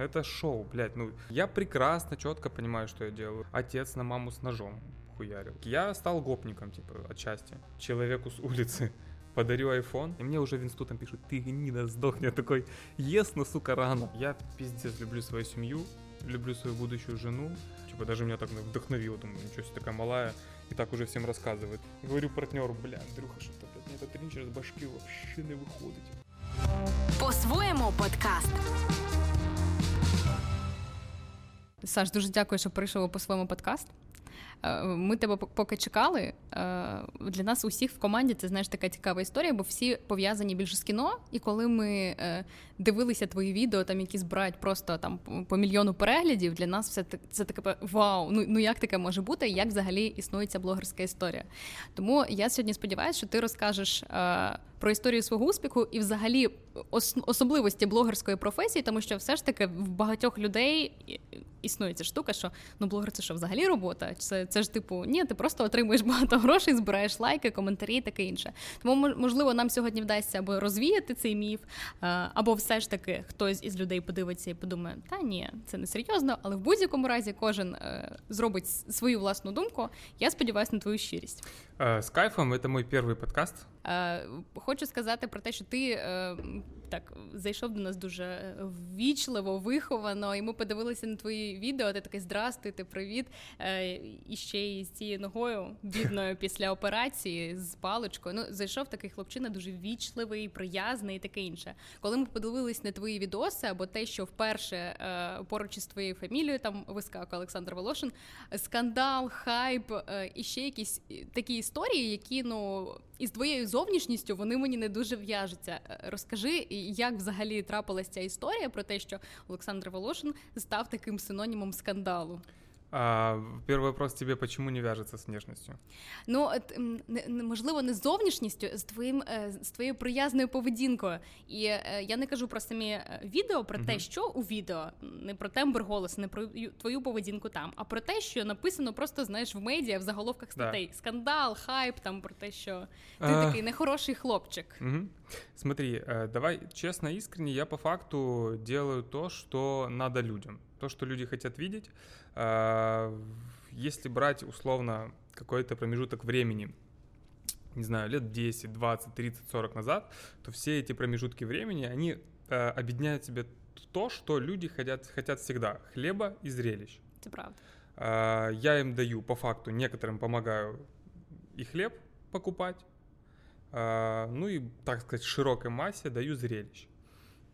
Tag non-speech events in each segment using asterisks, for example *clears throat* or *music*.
Это шоу, блядь, ну, я прекрасно, четко понимаю, что я делаю. Отец на маму с ножом хуярил. Я стал гопником, типа, отчасти. Человеку с улицы *laughs* подарю iPhone, и мне уже в институтом пишут, ты гнида, сдохни. Я такой, ес, но, сука, рано. Я пиздец люблю свою семью, люблю свою будущую жену. Типа, даже меня так вдохновило, думаю, ничего себе, такая малая, и так уже всем рассказывает. Говорю партнеру, бля, Андрюха, что-то, блядь, мне этот ринчер з башки вообще не виходить. По-своєму подкаст. Саш, дуже дякую, що прийшов по своєму подкаст. Е, ми тебе поки чекали. Е, для нас усіх в команді це знаєш така цікава історія, бо всі пов'язані більше з кіно. І коли ми е, дивилися твої відео, там які збирають просто там по мільйону переглядів, для нас все це таке вау. Ну ну як таке може бути? Як взагалі існує ця блогерська історія? Тому я сьогодні сподіваюся, що ти розкажеш про історію свого успіху і, взагалі, особливості блогерської професії, тому що все ж таки в багатьох людей існує ця штука, що ну блогер це що взагалі робота? Це це ж типу, ні, ти просто отримуєш багато грошей, збираєш лайки, коментарі і таке інше. Тому можливо нам сьогодні вдасться або розвіяти цей міф, або все ж таки хтось із людей подивиться і подумає, та ні, це не серйозно, але в будь-якому разі кожен е, зробить свою власну думку. Я сподіваюся на твою щирість. З е, кайфом це мій перший подкаст. Е, хочу сказати про те, що ти е, так зайшов до нас дуже ввічливо, виховано, і ми подивилися на твої відео. Ти такий здрастуйте, привіт. Е, і ще й з цією ногою бідною після операції з паличкою. Ну, зайшов такий хлопчина, дуже ввічливий, приязний і таке інше. Коли ми подивились на твої відоси, або те, що вперше поруч із твоєю фамілією там вискакує Олександр Волошин, скандал, хайп і ще якісь такі історії, які ну із твоєю зовнішністю вони мені не дуже в'яжуться. Е, розкажи, як взагалі трапилася ця історія про те, що Олександр Волошин став таким синонімом скандалу. А, Перший вопрос тебе, почему не вяжеться з внешністю? Ну можливо, не з зовнішністю, з твоїм е, з твоєю приязною поведінкою. І е, я не кажу про самі е, відео, про те, що у відео, не про тембр голосу, не про твою поведінку там, а про те, що написано просто знаєш в медіа, в заголовках статей. Да. Скандал, хайп там про те, що ти а... такий нехороший хлопчик. Угу. Смотри, давай честно, искренне, я по факту делаю то, что надо людям. То, что люди хотят видеть. Если брать условно какой-то промежуток времени, не знаю, лет 10, 20, 30, 40 назад, то все эти промежутки времени, они объединяют себе то, что люди хотят, хотят всегда. Хлеба и зрелищ. Это правда. Я им даю, по факту, некоторым помогаю и хлеб покупать, ну и, так сказать, широкой массе даю зрелищ.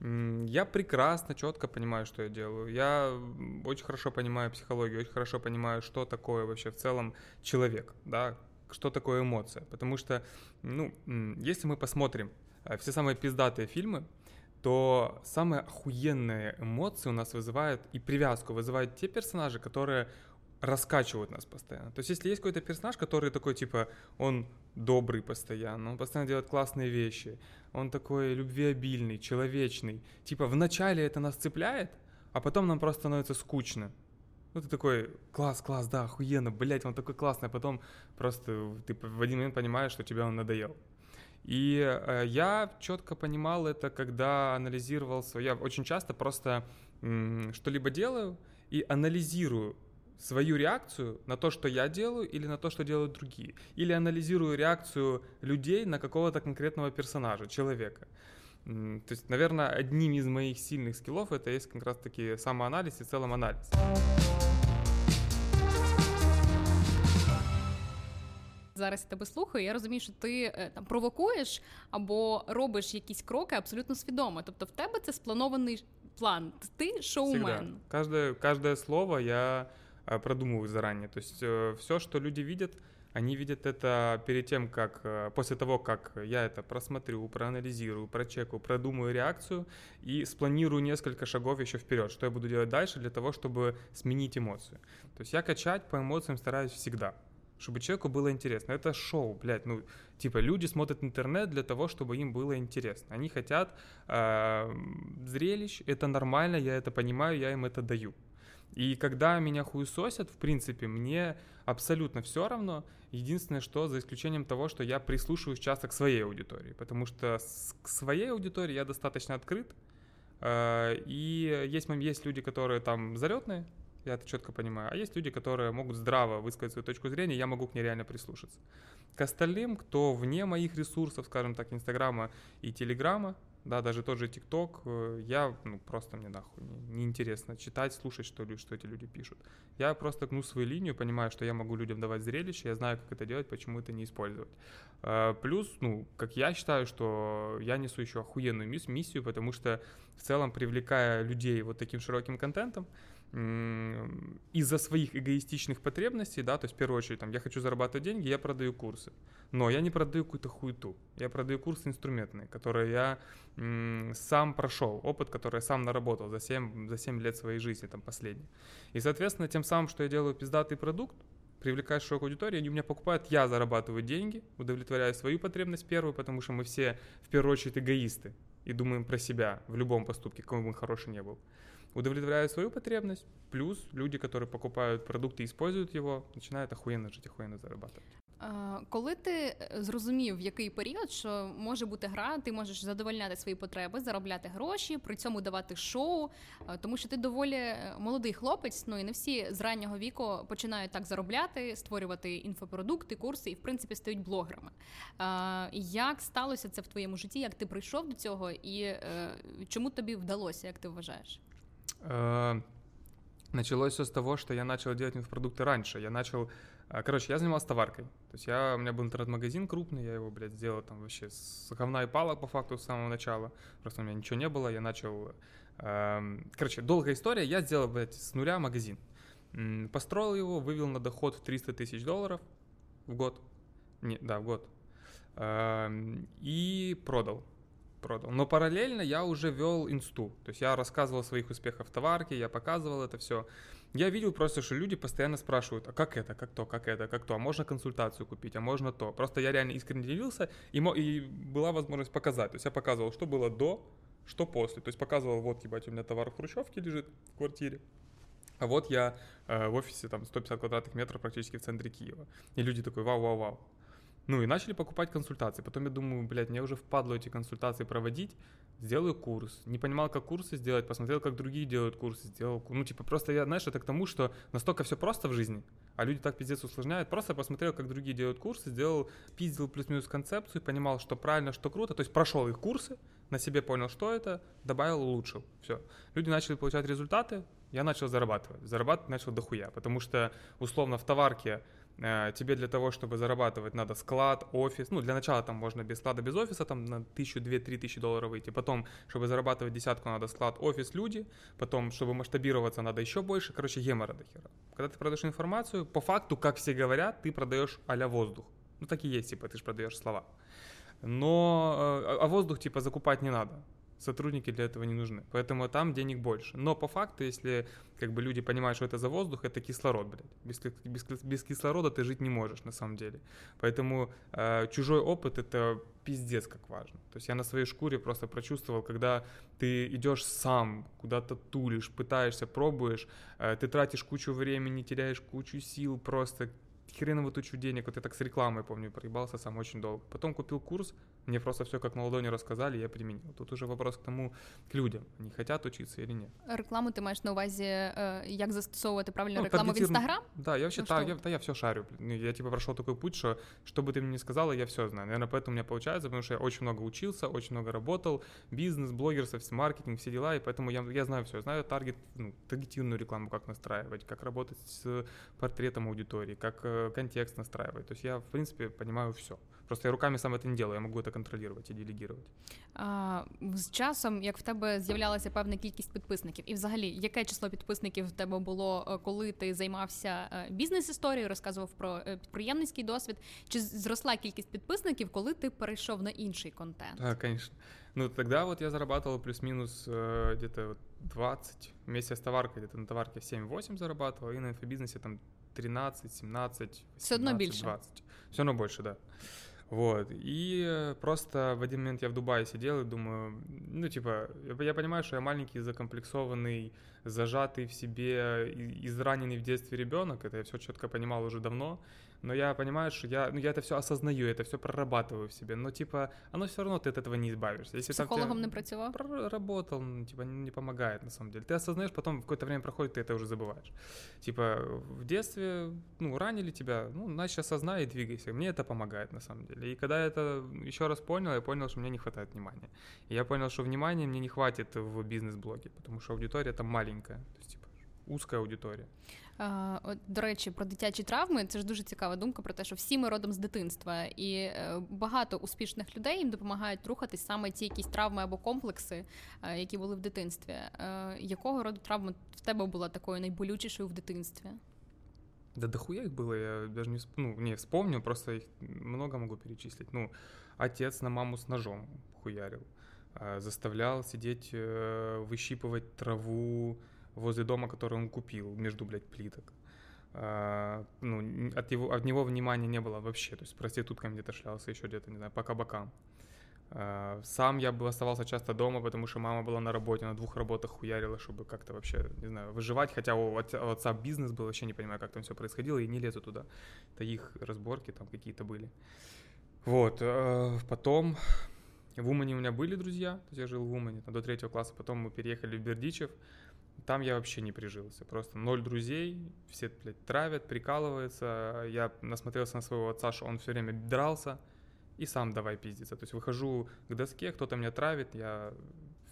Я прекрасно, четко понимаю, что я делаю. Я очень хорошо понимаю психологию, очень хорошо понимаю, что такое вообще в целом человек, да, что такое эмоция. Потому что, ну, если мы посмотрим э, все самые пиздатые фильмы, то самые охуенные эмоции у нас вызывают и привязку вызывают те персонажи, которые раскачивают нас постоянно. То есть если есть какой-то персонаж, который такой, типа, он добрый постоянно, он постоянно делает классные вещи, он такой любвеобильный, человечный, типа, вначале это нас цепляет, а потом нам просто становится скучно. Ну, ты такой, класс, класс, да, охуенно, блядь, он такой классный, а потом просто ты в один момент понимаешь, что тебе он надоел. И э, я четко понимал это, когда анализировал свое... Я очень часто просто м- что-либо делаю и анализирую свою реакцию на то, что я делаю, или на то, что делают другие. Или анализирую реакцию людей на какого-то конкретного персонажа, человека. То есть, наверное, одним из моих сильных скиллов это есть как раз-таки самоанализ и целом анализ. Зараз я тебе слухаю, я розумію, що ти е, там провокуєш або робиш якісь кроки абсолютно свідомо. Тобто в тебе це спланований план. Ти шоумен. Каждое, каждое слово я Э, продумываю заранее. То есть э, все, что люди видят, они видят это перед тем, как, э, после того, как я это просмотрю, проанализирую, прочекаю, продумаю реакцию и спланирую несколько шагов еще вперед, что я буду делать дальше для того, чтобы сменить эмоцию. То есть я качать по эмоциям стараюсь всегда, чтобы человеку было интересно. Это шоу, блядь, ну, типа, люди смотрят интернет для того, чтобы им было интересно. Они хотят э, зрелищ, это нормально, я это понимаю, я им это даю. И когда меня хуесосят, в принципе, мне абсолютно все равно. Единственное, что за исключением того, что я прислушиваюсь часто к своей аудитории, потому что к своей аудитории я достаточно открыт, Э, и есть, есть люди, которые там залетные, я это четко понимаю, а есть люди, которые могут здраво высказать свою точку зрения, я могу к ней реально прислушаться. К остальным, кто вне моих ресурсов, скажем так, Инстаграма и Телеграма, да, даже тот же ТикТок, э, я, ну, просто мне нахуй неинтересно не читать, слушать, что, что эти люди пишут. Я просто гну свою линию, понимаю, что я могу людям давать зрелище, я знаю, как это делать, почему это не использовать. Э, плюс, ну, как я считаю, что я несу еще охуенную миссию, потому что в целом, привлекая людей вот таким широким контентом, из-за своих эгоистичных потребностей, да, то есть в первую очередь, там, я хочу зарабатывать деньги, я продаю курсы. Но я не продаю какую-то хуету. Я продаю курсы инструментные, которые я м, сам прошел, опыт, который я сам наработал за 7, за 7 лет своей жизни, там, последний. И, соответственно, тем самым, что я делаю пиздатый продукт, привлекаю широкую аудиторию, они у меня покупают, я зарабатываю деньги, удовлетворяю свою потребность первую, потому что мы все, в первую очередь, эгоисты и думаем про себя в любом поступке, какой бы он хороший не был удовлетворяют свою потребность, плюс люди, которые покупают продукты и используют его, начинают охуенно жить, охуенно зарабатывать. Коли ти зрозумів, в який період, що може бути гра, ти можеш задовольняти свої потреби, заробляти гроші, при цьому давати шоу, тому що ти доволі молодий хлопець, ну і не всі з раннього віку починають так заробляти, створювати інфопродукти, курси і в принципі стають блогерами. Як сталося це в твоєму житті? Як ти прийшов до цього, і е, чому тобі вдалося, як ти вважаєш? Началось с того, что я начал делать инфопродукты раньше. Я начал... Э, короче, я занимался товаркой. То есть я, у меня был интернет-магазин крупный, я его, блядь, сделал там вообще с говна и палок по факту с самого начала. Просто у меня ничего не было, я начал... Эм, короче, долгая история. Я сделал, блядь, с нуля магазин. Построил его, вывел на доход 300 тысяч долларов в год. Не, да, в год. Эм, и продал продал. Но параллельно я уже вел инсту. То есть я рассказывал о своих успехах в товарке, я показывал это все. Я видел просто, что люди постоянно спрашивают, а как это, как то, как это, как то, а можно консультацию купить, а можно то. Просто я реально искренне делился, и, и была возможность показать. То есть я показывал, что было до, что после. То есть показывал, вот, ебать, у меня товар в хрущевке лежит в квартире. А вот я э, в офисе, там, 150 квадратных метров практически в центре Киева. И люди такой, вау-вау-вау. Ну и начали покупать консультации. Потом я думаю, блядь, мне уже впадло эти консультации проводить. Сделаю курс. Не понимал, как курсы сделать, посмотрел, как другие делают курсы, сделал Ну, типа, просто я, знаешь, это к тому, что настолько все просто в жизни, а люди так пиздец усложняют. Просто посмотрел, как другие делают курсы, сделал, пиздил плюс-минус концепцию, понимал, что правильно, что круто. То есть прошел их курсы, на себе понял, что это, добавил, улучшил. Все. Люди начали получать результаты, я начал зарабатывать. Зарабатывать начал дохуя, потому что, условно, в товарке тебе для того, чтобы зарабатывать, надо склад, офис. Ну, для начала там можно без склада, без офиса, там на тысячу, две, три тысячи долларов выйти. Потом, чтобы зарабатывать десятку, надо склад, офис, люди. Потом, чтобы масштабироваться, надо еще больше. Короче, гемора до хера. Когда ты продаешь информацию, по факту, как все говорят, ты продаешь а воздух. Ну, так и есть, типа, ты же продаешь слова. Но, э, а воздух, типа, закупать не надо сотрудники для этого не нужны. Поэтому там денег больше. Но по факту, если как бы люди понимают, что это за воздух, это кислород, блядь. Без, без, без кислорода ты жить не можешь на самом деле. Поэтому э, чужой опыт это пиздец как важно. То есть я на своей шкуре просто прочувствовал, когда ты идешь сам, куда-то тулишь, пытаешься, пробуешь, э, ты тратишь кучу времени, теряешь кучу сил, просто хреново тучу денег. Вот я так с рекламой, помню, проебался сам очень долго. Потом купил курс, мне просто все как на ладони рассказали, я применил. Тут уже вопрос к тому, к людям, они хотят учиться или нет. Рекламу ти маєш на увазі, як застосовувати правильно ну, рекламу в Інстаграм? Да, я вообще, ну, так, я, да, я все шарю. Я типа прошел такой путь, что что бы ты мне ни сказала, я все знаю. Наверное, поэтому у меня получается, потому что я очень много учился, очень много работал, бизнес, блогерство, маркетинг, все дела, и поэтому я, я знаю все. Знаю таргет, ну, таргетированную рекламу, как настраивать, как работать с портретом аудитории, как э, контекст настраивать. То есть я, в принципе, понимаю все. Просто я руками сам это не делаю, я могу это контролювати і делегувати. А, З часом, як в тебе з'являлася певна кількість підписників, і взагалі, яке число підписників в тебе було, е, коли ти займався е, бізнес-історією, розказував про е, підприємницький досвід? Чи зросла кількість підписників, коли ти перейшов на інший контент? Так, звісно. Ну, тогда вот я зарабатывал плюс-минус э, где-то 20, вместе с товаркой, где-то на товарке 7-8 зарабатывал, и на инфобизнесе там 13, 17, 18, Все одно більше. 20. Все равно больше, да. Вот. И просто в один момент я в Дубае сидел и думаю, ну, типа, я понимаю, что я маленький, закомплексованный, зажатый в себе, израненный в детстве ребенок. Это я все четко понимал уже давно. Но я понимаю, что я, ну, я это все осознаю, это все прорабатываю в себе, но, типа, оно все равно ты от этого не избавишься. Если Психологом так, не працевал? Работал, ну, типа, не помогает, на самом деле. Ты осознаешь, потом какое-то время проходит, ты это уже забываешь. Типа, в детстве, ну, ранили тебя, ну, значит, осознай и двигайся. Мне это помогает, на самом деле. И когда я это еще раз понял, я понял, что мне не хватает внимания. И я понял, что внимания мне не хватит в бизнес-блоге, потому что аудитория там маленькая. То есть, типа, узка аудиторія. А, от, До речі, про дитячі травми це ж дуже цікава думка про те, що всі ми родом з дитинства, і е, багато успішних людей їм допомагають рухатись саме ті якісь травми або комплекси, е, які були в дитинстві. Е, якого роду травма в тебе була такою найболючішою в дитинстві? Да дохуя их было, я даже не, ну, не вспомню, просто их много могу перечислить. Ну, отец на маму с ножом хуярил, заставлял сидеть, выщипывать траву, возле дома, который он купил, между, блядь, плиток. А, ну, от, его, от него внимания не было вообще, то есть проститутками где-то шлялся, еще где-то, не знаю, по кабакам. А, сам я бы оставался часто дома, потому что мама была на работе, на двух работах хуярила, чтобы как-то вообще, не знаю, выживать, хотя у отца, бизнес был, вообще не понимаю, как там все происходило, и не лезу туда. Это их разборки там какие-то были. Вот, а, потом в Умане у меня были друзья, то есть я жил в Умане до третьего класса, потом мы переехали в Бердичев, там я вообще не прижился. Просто ноль друзей, все, блядь, травят, прикалываются. Я насмотрелся на своего отца, что он все время дрался, и сам давай пиздиться. То есть выхожу к доске, кто-то меня травит, я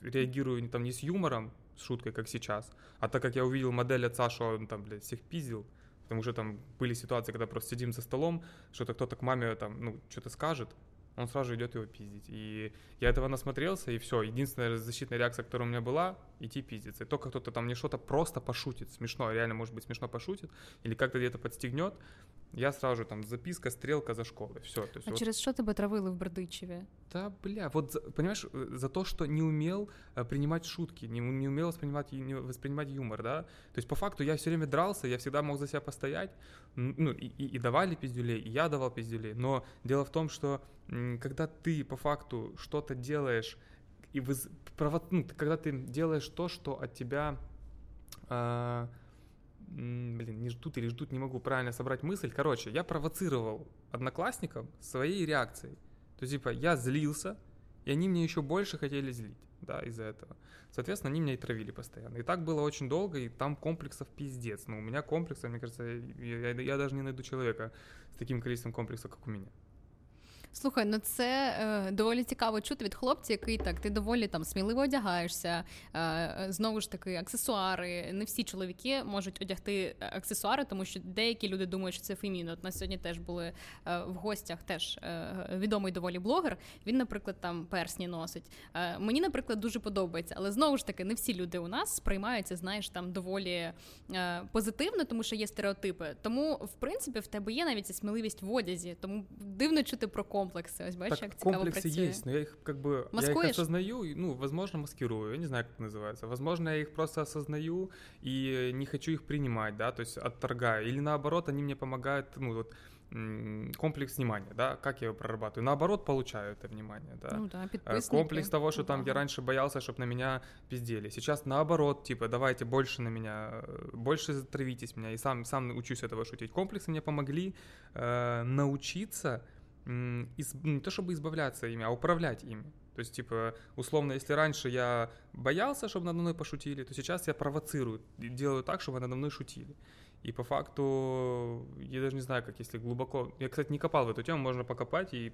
реагирую там не с юмором, с шуткой, как сейчас, а так как я увидел модель отца, что он там, блядь, всех пиздил, потому что там были ситуации, когда просто сидим за столом, что-то кто-то к маме там, ну, что-то скажет, он сразу идет его пиздить. И я этого насмотрелся, и все. Единственная защитная реакция, которая у меня была, идти пиздиться. И только кто-то там мне что-то просто пошутит, смешно, реально, может быть, смешно пошутит, или как-то где-то подстегнет, я сразу же там записка, стрелка за школой, все. То есть, а вот... через что тебе травили в Бердичеве? Да, бля, вот, понимаешь, э, за то, что не умел э, принимать шутки, не, не умел воспринимать, не воспринимать юмор, да, то есть по факту я все время дрался, я всегда мог за себя постоять, ну, и, и, и давали пиздюлей, и я давал пиздюлей, но дело в том, что когда ты по факту что-то делаешь, и выз... ну, когда ты делаешь то, что от тебя... Э, блин, не ждут или ждут, не могу правильно собрать мысль. Короче, я провоцировал одноклассников своей реакцией. То есть, типа, я злился, и они мне еще больше хотели злить, да, из-за этого. Соответственно, они меня и травили постоянно. И так было очень долго, и там комплексов пиздец. Но у меня комплексов, мне кажется, я, я даже не найду человека с таким количеством комплексов, как у меня. Слухай, ну це е, доволі цікаво чути від хлопця, який так ти доволі там сміливо одягаєшся. Е, знову ж таки, аксесуари. Не всі чоловіки можуть одягти аксесуари, тому що деякі люди думають, що це феміно. От нас сьогодні теж були е, в гостях теж е, відомий доволі блогер. Він, наприклад, там персні носить. Е, мені, наприклад, дуже подобається, але знову ж таки, не всі люди у нас сприймаються, знаєш, там доволі е, позитивно, тому що є стереотипи. Тому, в принципі, в тебе є навіть сміливість в одязі. Тому дивно чути про ком комплексы. Ось бачиш, так, як цікаво комплексы працює. есть, но я их как бы я их осознаю, ну, возможно, маскирую, я не знаю, как это называется. Возможно, я их просто осознаю и не хочу их принимать, да, то есть отторгаю. Или наоборот, они мне помогают, ну, вот, комплекс внимания, да, как я его прорабатываю. Наоборот, получаю это внимание, да. Ну да, э, Комплекс того, что там я раньше боялся, чтобы на меня пиздели. Сейчас наоборот, типа, давайте больше на меня, э, больше травитесь меня, и сам, сам учусь этого шутить. Комплексы мне помогли э, научиться из, ну, не то чтобы избавляться ими, а управлять ими. То есть, типа, условно, если раньше я боялся, чтобы надо мной пошутили, то сейчас я провоцирую, делаю так, чтобы надо мной шутили. И по факту, я даже не знаю, как если глубоко... Я, кстати, не копал в эту тему, можно покопать и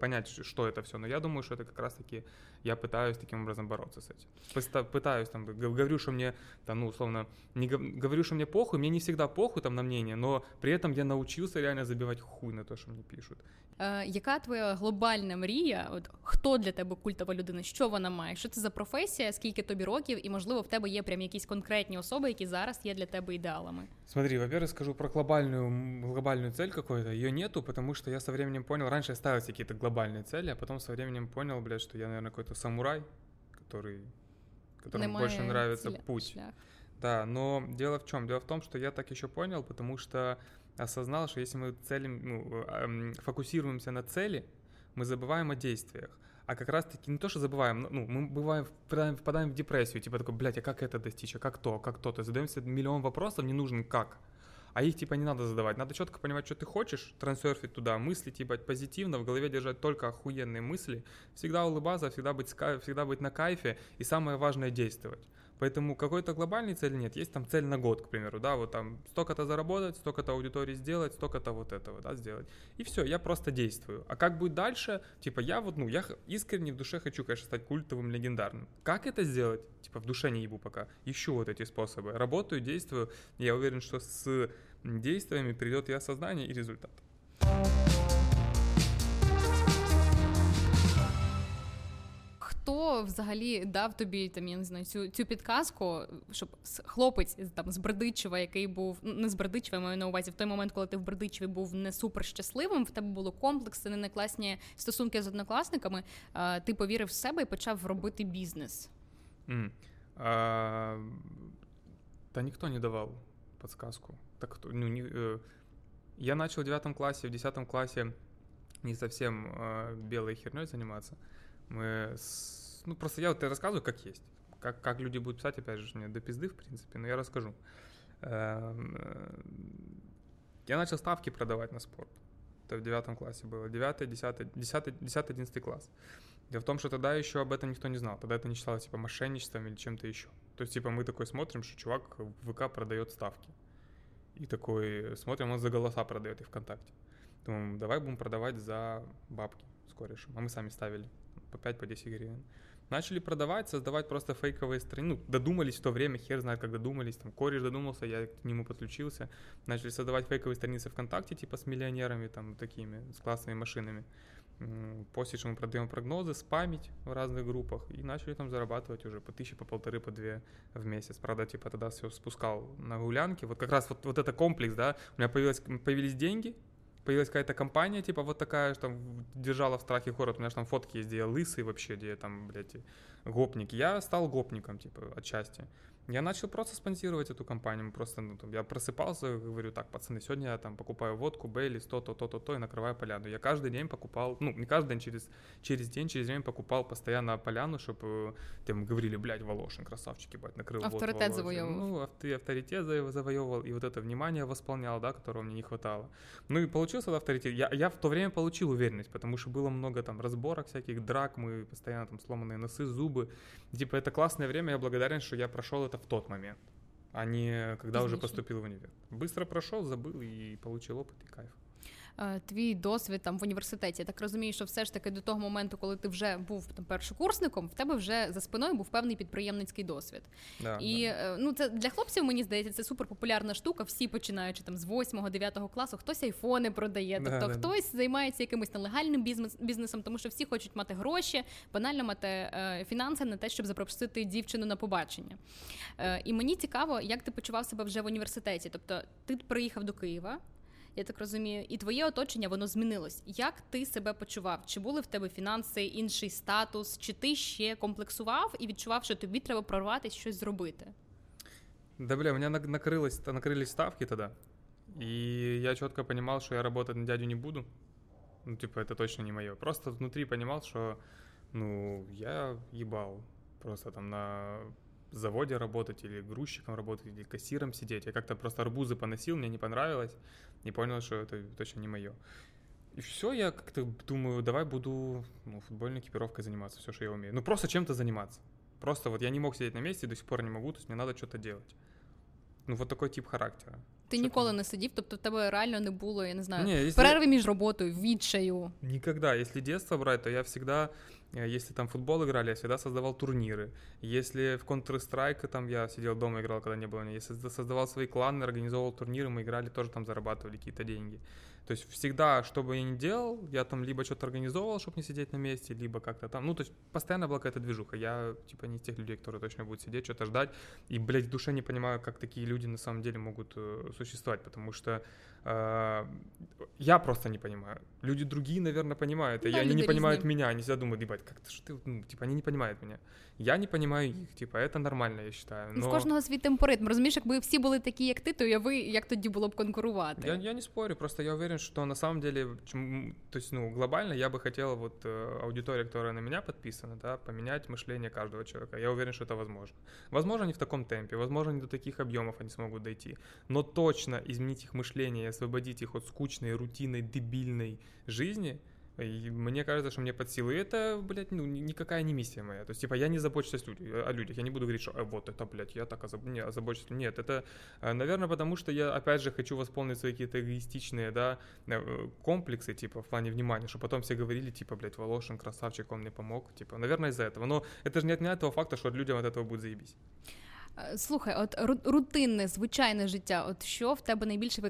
понять, что это все. Но я думаю, что это как раз-таки я пытаюсь таким образом бороться с этим. Пытаюсь, там, говорю, что мне, там, ну, условно, не говорю, что мне похуй, мне не всегда похуй там на мнение, но при этом я научился реально забивать хуй на то, что мне пишут. Е, Яка твоя глобальна мрія? От Хто для тебе культова людина? Що вона має? Що це за професія? Скільки тобі років? І можливо в тебе є прям якісь конкретні особи, які зараз є для тебе ідеалами? Смотри, во-первых, скажу про глобальную, глобальную цель какую-то. Ее нету, потому что я со временем понял, раньше я ставил какие-то глобальные цели, а потом со временем понял, блядь, что я, наверное, какой-то самурай, который, которому Немає больше нравится ціля, путь. Шлях. Да, но дело в чем? Дело в том, что я так еще понял, потому что осознал, что если мы целим, ну, фокусируемся на цели, мы забываем о действиях. А как раз-таки не то, что забываем, ну, мы бываем, впадаем, впадаем в депрессию, типа такой, блядь, а как это достичь, а как то, а как то? То задаемся миллион вопросов, не нужен как. а их типа не надо задавать. Надо четко понимать, что ты хочешь, трансерфить туда, мысли типа позитивно, в голове держать только охуенные мысли, всегда улыбаться, всегда быть, всегда быть на кайфе и самое важное действовать. Поэтому какой-то глобальной цели нет. Есть там цель на год, к примеру, да, вот там столько-то заработать, столько-то аудитории сделать, столько-то вот этого, да, сделать. И все, я просто действую. А как будет дальше? Типа я вот, ну, я искренне в душе хочу, конечно, стать культовым, легендарным. Как это сделать? Типа в душе не ебу пока. Ищу вот эти способы. Работаю, действую. Я уверен, что с действиями придет и осознание, и результат. Хто взагалі дав тобі там, я не знаю, цю цю підказку, щоб хлопець там з Бердичева, який був не з Бердичева, маю на увазі в той момент, коли ти в Бердичеві був не супер щасливим, в тебе було комплекси, не класні стосунки з однокласниками. Ти повірив в себе і почав робити бізнес. Mm. А, Та ніхто не давав подсказку. Так, ну, не, я начал в 9 классе, в 10 классе не совсем э, белой херней заниматься. Мы с... Ну, просто я вот рассказываю, как есть. Как, как люди будут писать, опять же, мне до пизды, в принципе, но я расскажу. Эм, э, я начал ставки продавать на спорт. Это в девятом классе было. Девятый, десятый, десятый, десятый, одиннадцатый класс. Дело в том, что тогда еще об этом никто не знал. Тогда это не считалось, типа, мошенничеством или чем-то еще. То есть, типа, мы такой смотрим, что чувак в ВК продает ставки. И такой смотрим, он за голоса продает и ВКонтакте. Думаем, давай будем продавать за бабки с корешем. А мы сами ставили по 5, по 10 гривен. Начали продавать, создавать просто фейковые страницы. Ну, додумались в то время, хер знает, как додумались. Там кореш додумался, я к нему подключился. Начали создавать фейковые страницы ВКонтакте, типа с миллионерами, там, такими, с классными машинами. После чего мы продаем прогнозы, спамить в разных группах. И начали там зарабатывать уже по тысяче, по полторы, по две в месяц. Правда, типа тогда все спускал на гулянки. Вот как раз вот, вот это комплекс, да. У меня появилось, появились деньги, появилась какая-то компания, типа вот такая, что там держала в страхе город, у меня же там фотки есть, где я лысый вообще, где я там, блядь, гопник. Я стал гопником, типа, отчасти. Я начал просто спонсировать эту компанию. Просто, ну, там, я просыпался, говорю, так, пацаны, сегодня я там покупаю водку, Бейли, то, то, то, и накрываю поляну. Я каждый день покупал, ну, не каждый день, через, через день, через день покупал постоянно поляну, чтобы там говорили, блядь, Волошин, красавчик, ебать, накрыл Авторитет вот, завоевывал. Ну, ты авторитет завоевывал, и вот это внимание восполнял, да, которого мне не хватало. Ну, и получился авторитет. Я, я в то время получил уверенность, потому что было много там разборок всяких, драк, мы постоянно там сломанные носы, зубы. Типа, это классное время, я благодарен, что я прошел это в тот момент, а не когда Изначально. уже поступил в универ. Быстро прошел, забыл и получил опыт и кайф. Е, твій досвід там в університеті. Я так розумію, що все ж таки до того моменту, коли ти вже був там першокурсником, в тебе вже за спиною був певний підприємницький досвід. Да, і да. Е, ну це для хлопців, мені здається, це супер популярна штука. Всі починаючи там з 8-9 класу, хтось айфони продає, тобто да, хтось займається якимось нелегальним бізнес бізнесом, тому що всі хочуть мати гроші, банально мати е, фінанси на те, щоб запросити дівчину на побачення. Е, і мені цікаво, як ти почував себе вже в університеті. Тобто, ти приїхав до Києва я так розумію, і твоє оточення воно змінилось. Як ти себе почував? Чи були в тебе фінанси, інший статус, чи ти ще комплексував і відчував, що тобі треба прорватися щось зробити? Да, бля, у меня накрылось, накрылись ставки тогда. И я четко понимал, что я работать на дядю не буду. Ну, типа, это точно не мое. Просто внутри понимал, что, ну, я ебал. Просто там на заводе работать, или грузчиком работать, или кассиром сидеть. Я как-то просто арбузы поносил, мне не понравилось, не понял, что это точно не мое. И все, я как-то думаю, давай буду ну, футбольной экипировкой заниматься, все, что я умею. Ну, просто чем-то заниматься. Просто вот я не мог сидеть на месте, до сих пор не могу, то есть мне надо что-то делать. Ну, вот такой тип характера. Ти Що ніколи там? не сидів, тобто в тебе реально не було, я не знаю, не, если... перерви між роботою, відчаю. Никогда. Если детство брать, то я всегда Э, если там футбол играли, я всегда создавал турниры. Если в Counter-Strike там я сидел дома играл, когда не было меня. Если создавал свои кланы, организовывал турниры, мы играли, тоже там зарабатывали какие-то деньги. То есть всегда, что бы я ни делал, я там либо что-то организовывал, чтобы не сидеть на месте, либо как-то там, ну, то есть постоянно была какая-то движуха. Я, типа, не из тех людей, которые точно будут сидеть, что-то ждать. И, блядь, в душе не понимаю, как такие люди на самом деле могут э, существовать, потому что э, я просто не понимаю. Люди другие, наверное, понимают, да, и они не понимают меня, они всегда думают, ебать, как ты, что ты, ну, типа, они не понимают меня. Я не понимаю їх, типа, это нормально, я считаю. Но... В кожного свій темпоритм. Розумієш, якби всі були такі, як ти, то я ви, як тоді було б конкурувати. Я, я не спорю, просто я уверен, что на самом деле, то есть, ну, глобально я бы хотел вот э, аудитория, которая на меня подписана, да, поменять мышление каждого человека. Я уверен, что это возможно. Возможно, не в таком темпе, возможно, не до таких объемов они смогут дойти, но точно точно изменить их мышление и освободить их от скучной, рутинной, дебильной жизни – и мне кажется, что мне под силу. И это, блядь, ну, никакая не миссия моя. То есть, типа, я не забочусь о людях. Я не буду говорить, что э, вот это, блядь, я так озаб... не, озабочусь. Нет, это, э, наверное, потому что я, опять же, хочу восполнить свои какие-то эгоистичные, да, э, комплексы, типа, в плане внимания, что потом все говорили, типа, блядь, Волошин, красавчик, он мне помог. Типа, наверное, из-за этого. Но это же не отменяет того факта, что людям от этого будет заебись. Е, слухай, от рутинне, звичайне життя, от що в тебе найбільше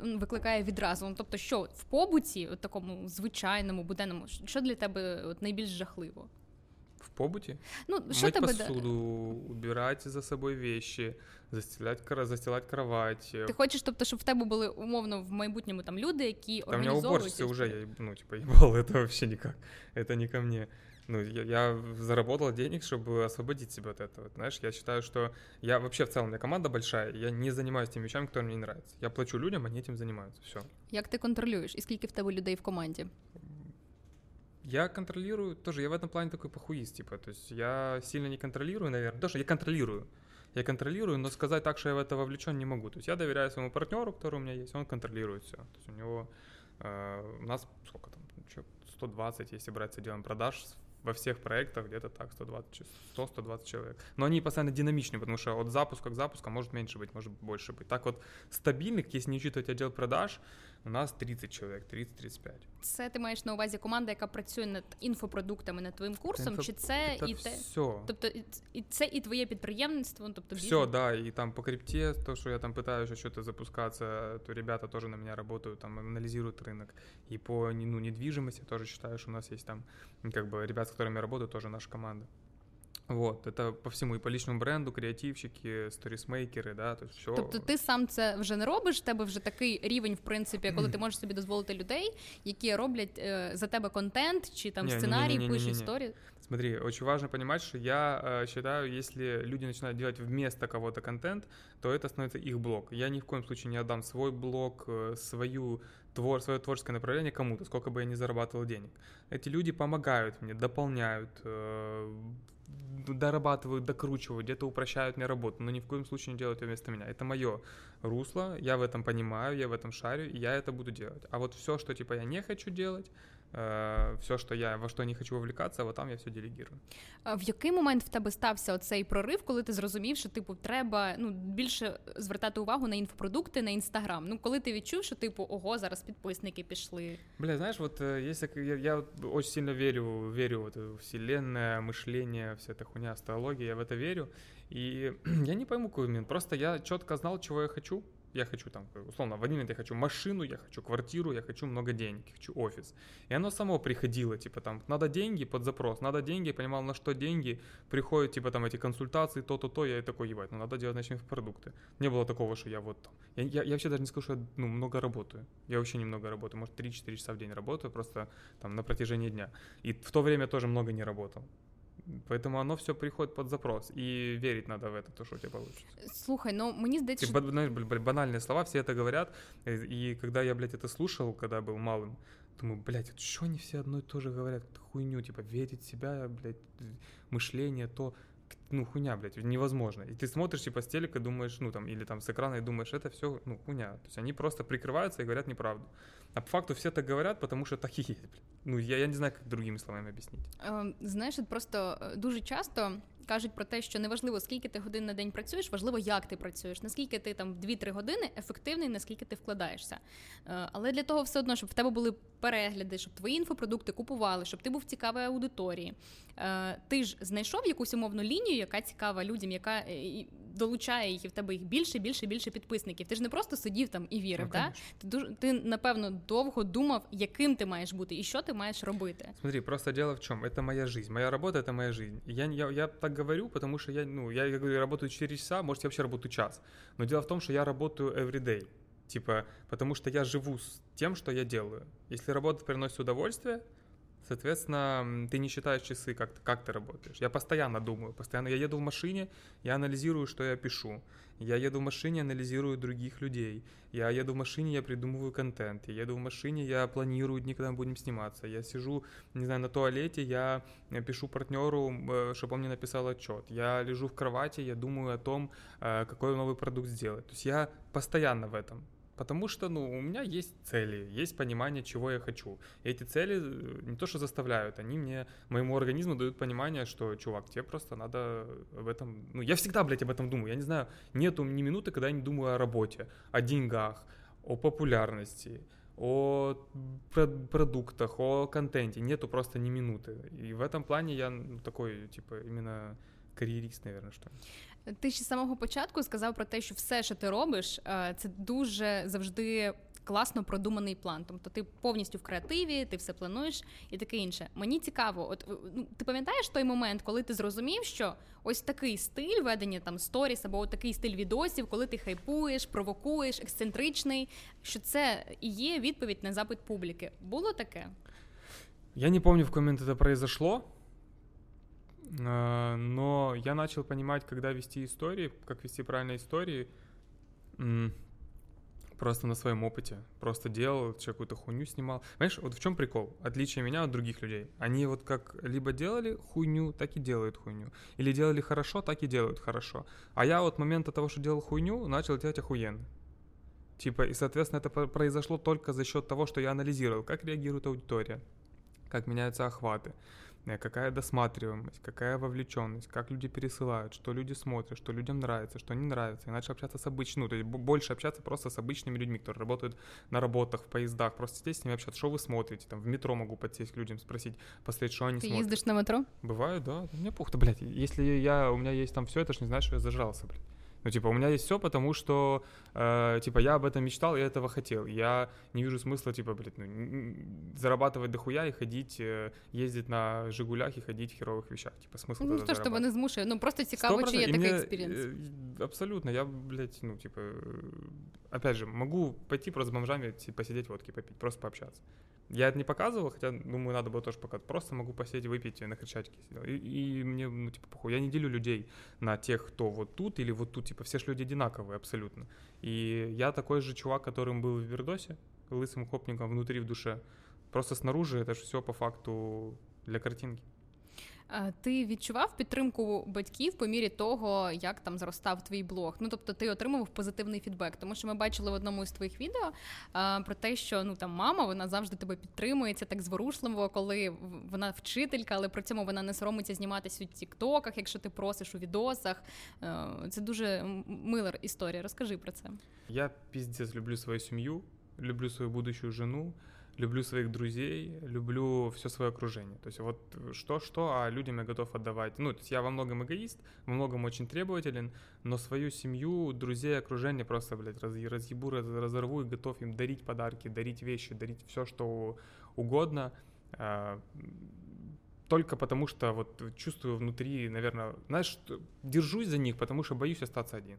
викликає відразу? Ну, тобто, що в побуті, от такому звичайному, буденному, що для тебе от найбільш жахливо? В побуті? Ну, що Мыть тебе... посуду, убирати за собою вещи, застилати, застилати кровать. Ти хочеш, тобто, щоб в тебе були умовно в майбутньому там люди, які Там організовують... Там у меня уборщица уже, я, ну, типа, ебал, это *laughs* вообще никак. Это не ко мне ну, я, я заработал денег, чтобы освободить себя от этого. Знаешь, я считаю, что я вообще в целом, у меня команда большая, я не занимаюсь теми вещами, которые мне не нравятся. Я плачу людям, они этим занимаются. Все. Як ти контролюєш? І скільки в тебе людей в команді? Я контролирую тоже, я в этом плане такой похуист, типа, то есть я сильно не контролирую, наверное, даже я контролирую, я контролирую, но сказать так, что я в это вовлечен, не могу. То есть я доверяю своему партнеру, который у меня есть, он контролирует все. То есть у него, э, у нас сколько там, 120, если брать с отделом продаж во всех проектах где-то так, 100-120 человек. Но они постоянно динамичны, потому что от запуска к запуску может меньше быть, может больше быть. Так вот, стабильных, если не учитывать отдел продаж, у нас 30 чоловік, 30-35. Це ти маєш на увазі команда, яка працює над інфопродуктами над твоїм курсом, Інфо... чи це це і все. те, тобто і це і твоє підприємництво, тобто бізнес? Все, да, і там по крипте, то, що я там пытаюсь что-то запускаться, то ребята тоже на меня работают, там анализируют рынок. И по ну, недвижимости тоже считаю, что у нас есть там как бы ребят, с которыми я работаю, тоже наша команда. Вот, это по всьому, і по личному бренду, креативщики, сторісмейкери, да, то все. Тобто ти сам це вже не робиш, тебе вже такий рівень, в принципі, коли ти *clears throat* можеш собі дозволити людей, які роблять е, за тебе контент, чи там не, сценарій, не, не, пишуть історії. Смотри, очень важно понимать, что я э, считаю, если люди начинают делать вместо кого-то контент, то это становится их блог. Я ни в коем случае не отдам свой блог, э, свою твор, свое творческое направление кому-то, сколько бы я ни зарабатывал денег. Эти люди помогают мне, дополняют, э, дорабатывают, докручивают, где-то упрощают мне работу, но ни в коем случае не делают ее вместо меня. Это мое русло, я в этом понимаю, я в этом шарю, и я это буду делать. А вот все, что типа я не хочу делать, все, що я во що не хочу вовлікатися, вот там я все делегирую. А в який момент в тебе стався оцей прорив, коли ти зрозумів, що типу треба ну більше звертати увагу на інфопродукти на інстаграм? Ну коли ти відчув, що типу ого, зараз підписники пішли? Бля, знаєш, вот если я, я очень сильно верю, верю вот в вселенная, мышление, вся эта хуйня, астрология, я в это верю. И *clears throat* я не пойму какой момент. Просто я четко знал, чего я хочу. Я хочу там, условно, в один момент я хочу машину, я хочу квартиру, я хочу много денег, хочу офис. И оно само приходило, типа там, надо деньги под запрос, надо деньги, я понимал, на что деньги, приходят, типа там эти консультации, то-то-то, я и такой, ебать, ну надо делать, значит, продукты. Не было такого, что я вот там, я, я, я вообще даже не скажу, что я, ну, много работаю. Я вообще немного работаю, может, 3-4 часа в день работаю, просто там на протяжении дня. И в то время тоже много не работал. Поэтому оно все приходит под запрос. И верить надо в это, то, что у тебя получится. Слухай, ну мені здається, что... знаешь, банальные слова, все это говорят. И когда я, блядь, это слушал, когда был малым, думаю, блядь, вот что они все одно и то же говорят? Хуйню, типа, верить в себя, блядь, мышление, то ну, хуйня, блядь, невозможно. И ты смотришь, типа, с телека, думаешь, ну, там, или там с экрана и думаешь, это все, ну, хуйня. То есть они просто прикрываются и говорят неправду. А по факту все так говорят, потому что так и есть, блядь. Ну, я, я не знаю, как другими словами объяснить. Знаєш, просто дуже часто кажуть про те, що неважливо, скільки ти годин на день працюєш, важливо, як ти працюєш, наскільки ти там 2-3 години ефективний, наскільки ти вкладаєшся. Е, але для того все одно, щоб в тебе були перегляди, щоб твої інфопродукти купували, щоб ти був цікавий аудиторії. Е, ти ж знайшов якусь умовну лінію, яка цікава людям, яка е, долучає їх і в тебе їх більше, більше, більше підписників. Ти ж не просто сидів там і вірив. Ну, да? Ти дуже ти напевно довго думав, яким ти маєш бути і що ти маєш робити. Смотри, просто дело в чому? Це моя жизнь. Моя робота це моя жизнь. Я я, я так говорю, потому что я, ну, я, я говорю, работаю 4 часа, может, я вообще работаю час. Но дело в том, что я работаю every day. Типа, потому что я живу с тем, что я делаю. Если работа приносит удовольствие, Соответственно, ты не считаешь часы, как, как ты работаешь. Я постоянно думаю, постоянно. Я еду в машине, я анализирую, что я пишу. Я еду в машине, анализирую других людей. Я еду в машине, я придумываю контент. Я еду в машине, я планирую дни, когда мы будем сниматься. Я сижу, не знаю, на туалете, я пишу партнеру, э, чтобы он мне написал отчет. Я лежу в кровати, я думаю о том, э, какой новый продукт сделать. То есть я постоянно в этом. Потому что, ну, у меня есть цели, есть понимание, чего я хочу. И эти цели э, не то, что заставляют, они мне, моему организму дают понимание, что, чувак, тебе просто надо в этом... Ну, я всегда, блядь, об этом думаю. Я не знаю, нету ни минуты, когда я не думаю о работе, о деньгах, о популярности, о продуктах, о контенте. Нету просто ни минуты. И в этом плане я ну, такой, типа, именно кар'єріст, наверное, що. Ти ще з самого початку сказав про те, що все, що ти робиш, е, це дуже завжди класно продуманий план. Тобто ти повністю в креативі, ти все плануєш і таке інше. Мені цікаво, от ну, ти пам'ятаєш той момент, коли ти зрозумів, що ось такий стиль ведення там сторіс або такий стиль відосів, коли ти хайпуєш, провокуєш, ексцентричний, що це і є відповідь на запит публіки. Було таке? Я не помню, в какой момент это. А, но я начал понимать, когда вести истории, как вести правильные истории, просто на своем опыте. Просто делал, какую-то хуйню снимал. Понимаешь, вот в чем прикол? Отличие меня от других людей. Они вот как либо делали хуйню, так и делают хуйню. Или делали хорошо, так и делают хорошо. А я вот момента того, что делал хуйню, начал делать охуенно. Типа, и, соответственно, это произошло только за счет того, что я анализировал, как реагирует аудитория, как меняются охваты, Э, какая досматриваемость, какая вовлеченность, как люди пересылают, что люди смотрят, что людям нравится, что не нравится. Иначе общаться с обычными, ну, то есть больше общаться просто с обычными людьми, которые работают на работах, в поездах, просто сидеть с ними общаться, что вы смотрите, там, в метро могу подсесть к людям, спросить, посмотреть, что они Ты смотрят. Ты ездишь на метро? Бывает, да, мне пух, блядь, если я, у меня есть там все, это ж не значит, что я зажрался, блядь. Ну, типа, у меня есть все, потому что, э, типа, я об этом мечтал, я этого хотел. Я не вижу смысла, типа, блядь, ну, зарабатывать дохуя и ходить, э, ездить на Жигулях и ходить в херовых вещах. Типа, смысл Ну, то, чтобы не змушує, ну, просто цікаво, чи є такий експірієнс. Э, абсолютно, я, блядь, ну, типа, опять же, могу пойти просто с бомжами, посидеть водки попить, просто пообщаться. Я это не показывал, хотя, думаю, надо было тоже показать. Просто могу посидеть, выпить, на Кричатике. И, и мне, ну, типа, похуй. Я не делю людей на тех, кто вот тут или вот тут. Типа, все же люди одинаковые абсолютно. И я такой же чувак, которым был в Вердосе, лысым хопником внутри, в душе. Просто снаружи это же все по факту для картинки. Ти відчував підтримку батьків по мірі того, як там зростав твій блог? Ну тобто ти отримував позитивний фідбек, тому що ми бачили в одному із твоїх відео а, про те, що ну там мама вона завжди тебе підтримує, це так зворушливо, коли вона вчителька, але при цьому вона не соромиться зніматися у тіктоках, якщо ти просиш у відосах. Це дуже мила історія. Розкажи про це. Я піздець люблю свою сім'ю, люблю свою будущую жену люблю своих друзей, люблю все свое окружение. То есть вот что-что, а людям я готов отдавать. Ну, то есть я во многом эгоист, во многом очень требователен, но свою семью, друзей, окружение просто, блядь, раз, разъебу, раз, разорву и готов им дарить подарки, дарить вещи, дарить все, что угодно. А, только потому что вот чувствую внутри, наверное, знаешь, держусь за них, потому что боюсь остаться один.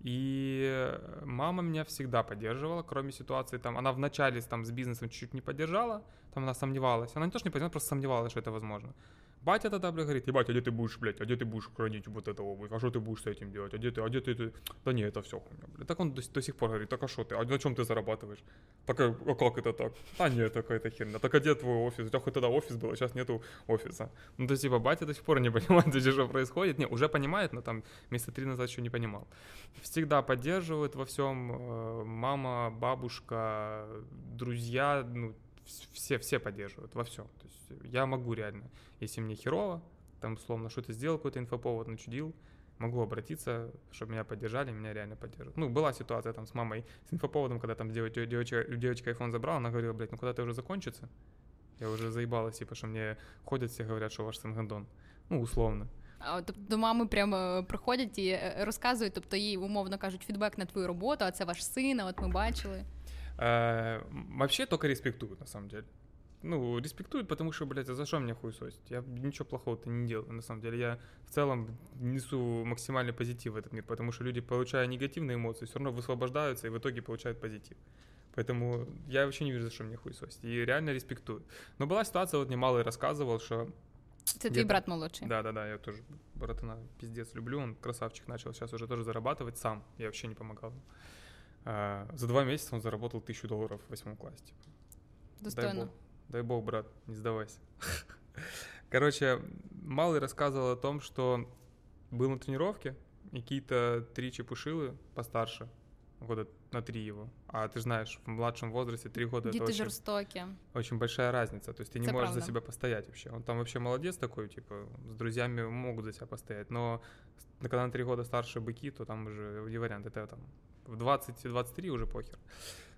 И мама меня всегда поддерживала, кроме ситуации, там, она вначале там с бизнесом чуть-чуть не поддержала, там она сомневалась. Она не то, что не поддержала, просто сомневалась, что это возможно. Батя тогда, бля, говорит, ебать, а где ты будешь, блядь, а где ты будешь хранить вот это обувь, а что ты будешь с этим делать, а где ты, а где ты, ты... да не, это все хуйня, блядь. Так он до, до сих пор говорит, так а что ты, а на чем ты зарабатываешь? Так, а, а как это так? А нет, какая-то херня, так а где твой офис? У тебя хоть тогда офис был, а сейчас нету офиса. Ну, то есть, типа, батя до сих пор не *laughs* понимает, что происходит, не, уже понимает, но там месяца три назад еще не понимал. Всегда поддерживают во всем, э, мама, бабушка, друзья, ну, все, все поддерживают во всем. То есть я могу реально, если мне херово, там, условно, что-то сделал, какой-то инфоповод начудил, могу обратиться, чтобы меня поддержали, меня реально поддерживают. Ну, была ситуация там с мамой, с инфоповодом, когда там девочка, девочка, девочка iPhone забрала, она говорила, блядь, ну куда ты уже закончится? Я уже заебалась, типа, что мне ходят, все говорят, що ваш син Ну, условно. А, тобто до мами прямо приходять і розказують, тобто їй умовно кажуть фідбек на твою роботу, а це ваш син, а от ми бачили. Э, вообще только респектуют, на самом деле. ну, респектуют, потому что, блядь, а за что мне хуесосить? Я ничего плохого-то не делаю, на самом деле. Я в целом несу максимальный позитив в этот мир, потому что люди, получая негативные эмоции, все равно высвобождаются и в итоге получают позитив. Поэтому я вообще не вижу, за что мне хуесосить. И реально респектую. Но была ситуация, вот мне малый рассказывал, что твій Где-то- брат молодший. да, да, да, я тоже братана пиздец люблю, он красавчик начал сейчас уже тоже зарабатывать сам, я вообще не помогал. А, за два месяца он заработал тысячу долларов в восьмом классе. Типа. Дай Достойно. бог, дай бог, брат, не сдавайся. *laughs* Короче, Малый рассказывал о том, что был на тренировке, и какие-то три чепушилы постарше, года на три его. А ты знаешь, в младшем возрасте три года это Діти очень, жорстокі. очень большая разница. То есть ты не Это можешь за правда. себя постоять вообще. Он там вообще молодец такой, типа, с друзьями могут за себя постоять. Но когда на три года старше быки, то там уже не вариант. Это там в 20-23 уже похер.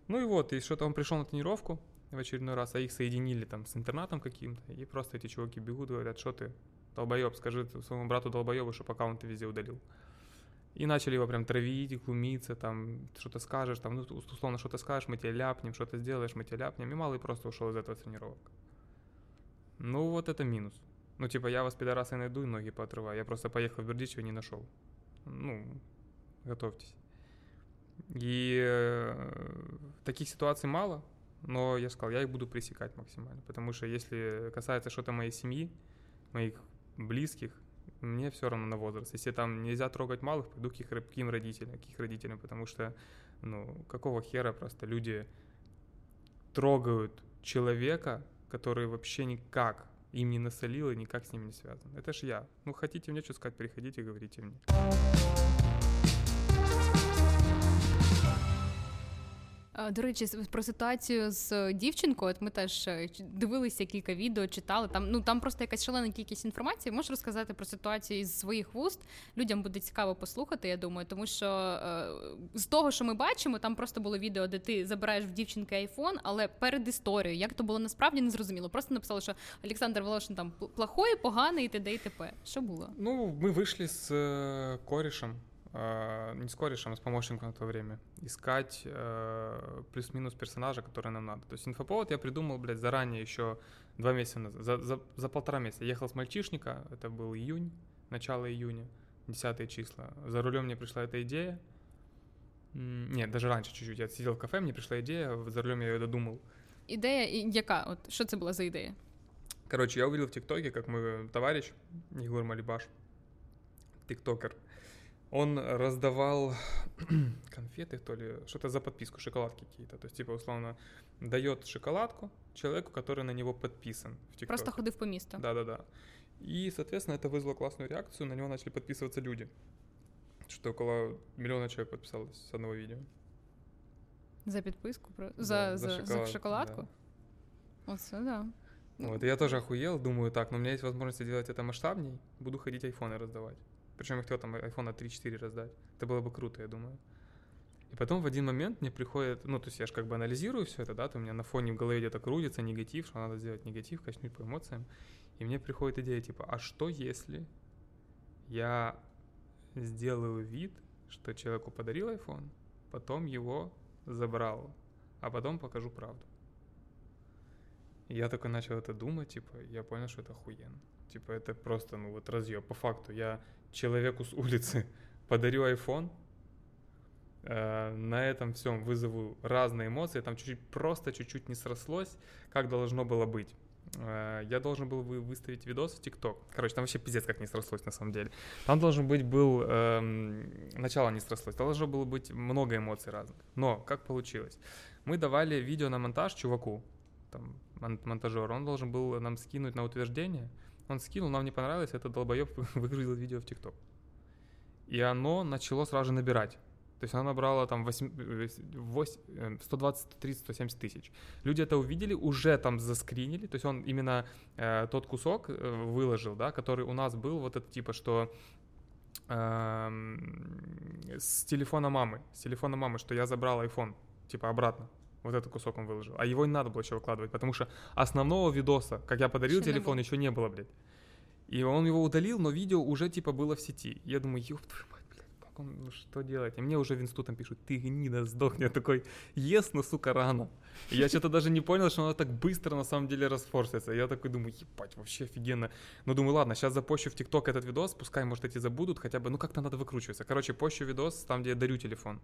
Ну и вот, и что-то он пришел на тренировку в очередной раз, а их соединили там с интернатом каким-то, и просто эти чуваки бегут, говорят, что ты, долбоеб, скажи своему брату долбоебу, чтобы аккаунт ты везде удалил. И начали его прям травить, глумиться, там, что-то скажешь, там, ну, условно, что-то скажешь, мы тебе ляпнем, что-то сделаешь, мы тебе ляпнем. И малый просто ушел из этого тренировок. Ну, вот это минус. Ну, типа, я вас, пидорасы, найду и ноги поотрываю. Я просто поехал в Бердичево и не нашел. Ну, готовьтесь. И э, таких ситуаций мало, но я сказал, я их буду пресекать максимально. Потому что если касается что-то моей семьи, моих близких, мне все равно на возраст. Если там нельзя трогать малых, пойду к их, к им родителям, к их родителям, потому что, ну, какого хера просто люди трогают человека, который вообще никак им не насолил и никак с ним не связан. Это ж я. Ну, хотите мне что сказать, приходите, говорите мне. До речі, з- про ситуацію з е, дівчинкою. От ми теж е, ч- дивилися кілька відео, читали. Там ну там просто якась шалена кількість інформації. Можеш розказати про ситуацію із своїх вуст. Людям буде цікаво послухати, я думаю, тому що е, з того, що ми бачимо, там просто було відео, де ти забираєш в дівчинки айфон, але перед історією, як то було насправді не зрозуміло. Просто написали, що Олександр Волошин там пл- плохой, поганий і т.д. і т.п. Що було? Ну, мы вышли с э, корешем, э, не с корешем, а с помощником на то время, искать э, плюс-минус персонажа, который нам надо. То есть инфоповод я придумал, блядь, заранее еще два месяца назад, за, за, за полтора месяца. Ехал с мальчишника, это был июнь, начало июня, 10 числа. За рулем мне пришла эта идея. М, Нет, даже раньше чуть-чуть. Я сидел в кафе, мне пришла идея, за рулем я ее додумал. Ідея і яка? От що це була за ідея? Короче, я увидел в ТикТоке, как мой товарищ Егор Малибаш, тиктокер, он раздавал *clears throat* конфеты, то ли, что-то за подписку, шоколадки какие-то. То есть, типа, условно, дает шоколадку человеку, который на него подписан в. Просто ходив по місту. Да-да-да. И, соответственно, это вызвало классную реакцию, на него начали подписываться люди. Что около миллиона человек подписалось с одного видео. За підписку про Да, за, за, за, шоколад- шоколадку. да. Оце да. Вот, я тоже охуел, думаю, так, но у меня есть возможность сделать это масштабней, буду ходить айфоны раздавать. Причем я хотел там айфона 3-4 раздать. Это было бы круто, я думаю. И потом в один момент мне приходит, ну, то есть я же как бы анализирую все это, да, то у меня на фоне в голове где-то крутится негатив, что надо сделать негатив, качнуть по эмоциям. И мне приходит идея, типа, а что если я сделаю вид, что человеку подарил iPhone, потом его забрал, а потом покажу правду. И я такой начал это думать, типа, я понял, что это охуенно. Типа, это просто, ну, вот разъеб. По факту, я человеку с улицы *laughs* подарю iPhone, э, на этом всем вызову разные эмоции, там чуть-чуть, просто чуть-чуть не срослось, как должно было быть. Э, Я должен был вы- выставить видос в ТикТок. Короче, там вообще пиздец как не срослось на самом деле. Там должен быть был... эм, начало не срослось. Там должно было быть много эмоций разных. Но как получилось? Мы давали видео на монтаж чуваку, там, мон- монтажер. Он должен был нам скинуть на утверждение. Он скинул, нам не понравилось, этот долбоеб *laughs* выгрузил видео в ТикТок. И оно начало сразу же набирать. То есть оно набрало там 8, э, вось- э, 120, 130, 170 тысяч. Люди это увидели, уже там заскринили. То есть он именно э, тот кусок э, выложил, да, который у нас был, вот это типа, что эм, с телефона мамы, с телефона мамы, что я забрал iPhone, типа обратно. Вот этот кусок он выложил. А его не надо было еще выкладывать, потому что основного видоса, как я подарил Еще не телефон, было. еще не было, блядь. И он его удалил, но видео уже типа было в сети. Я думаю, ёб твою мать, блядь, как что, ну, что делать? И мне уже в институтом пишут, ты гнида, сдохни. Я такой, ес, но, сука, рано. И я что-то даже не понял, что оно так быстро на самом деле расфорсится. Я такой думаю, ебать, вообще офигенно. Ну, думаю, ладно, сейчас запущу в ТикТок этот видос, пускай, может, эти забудут, хотя бы, ну, как-то надо выкручиваться. Короче, пощу видос там, где я дарю телефон.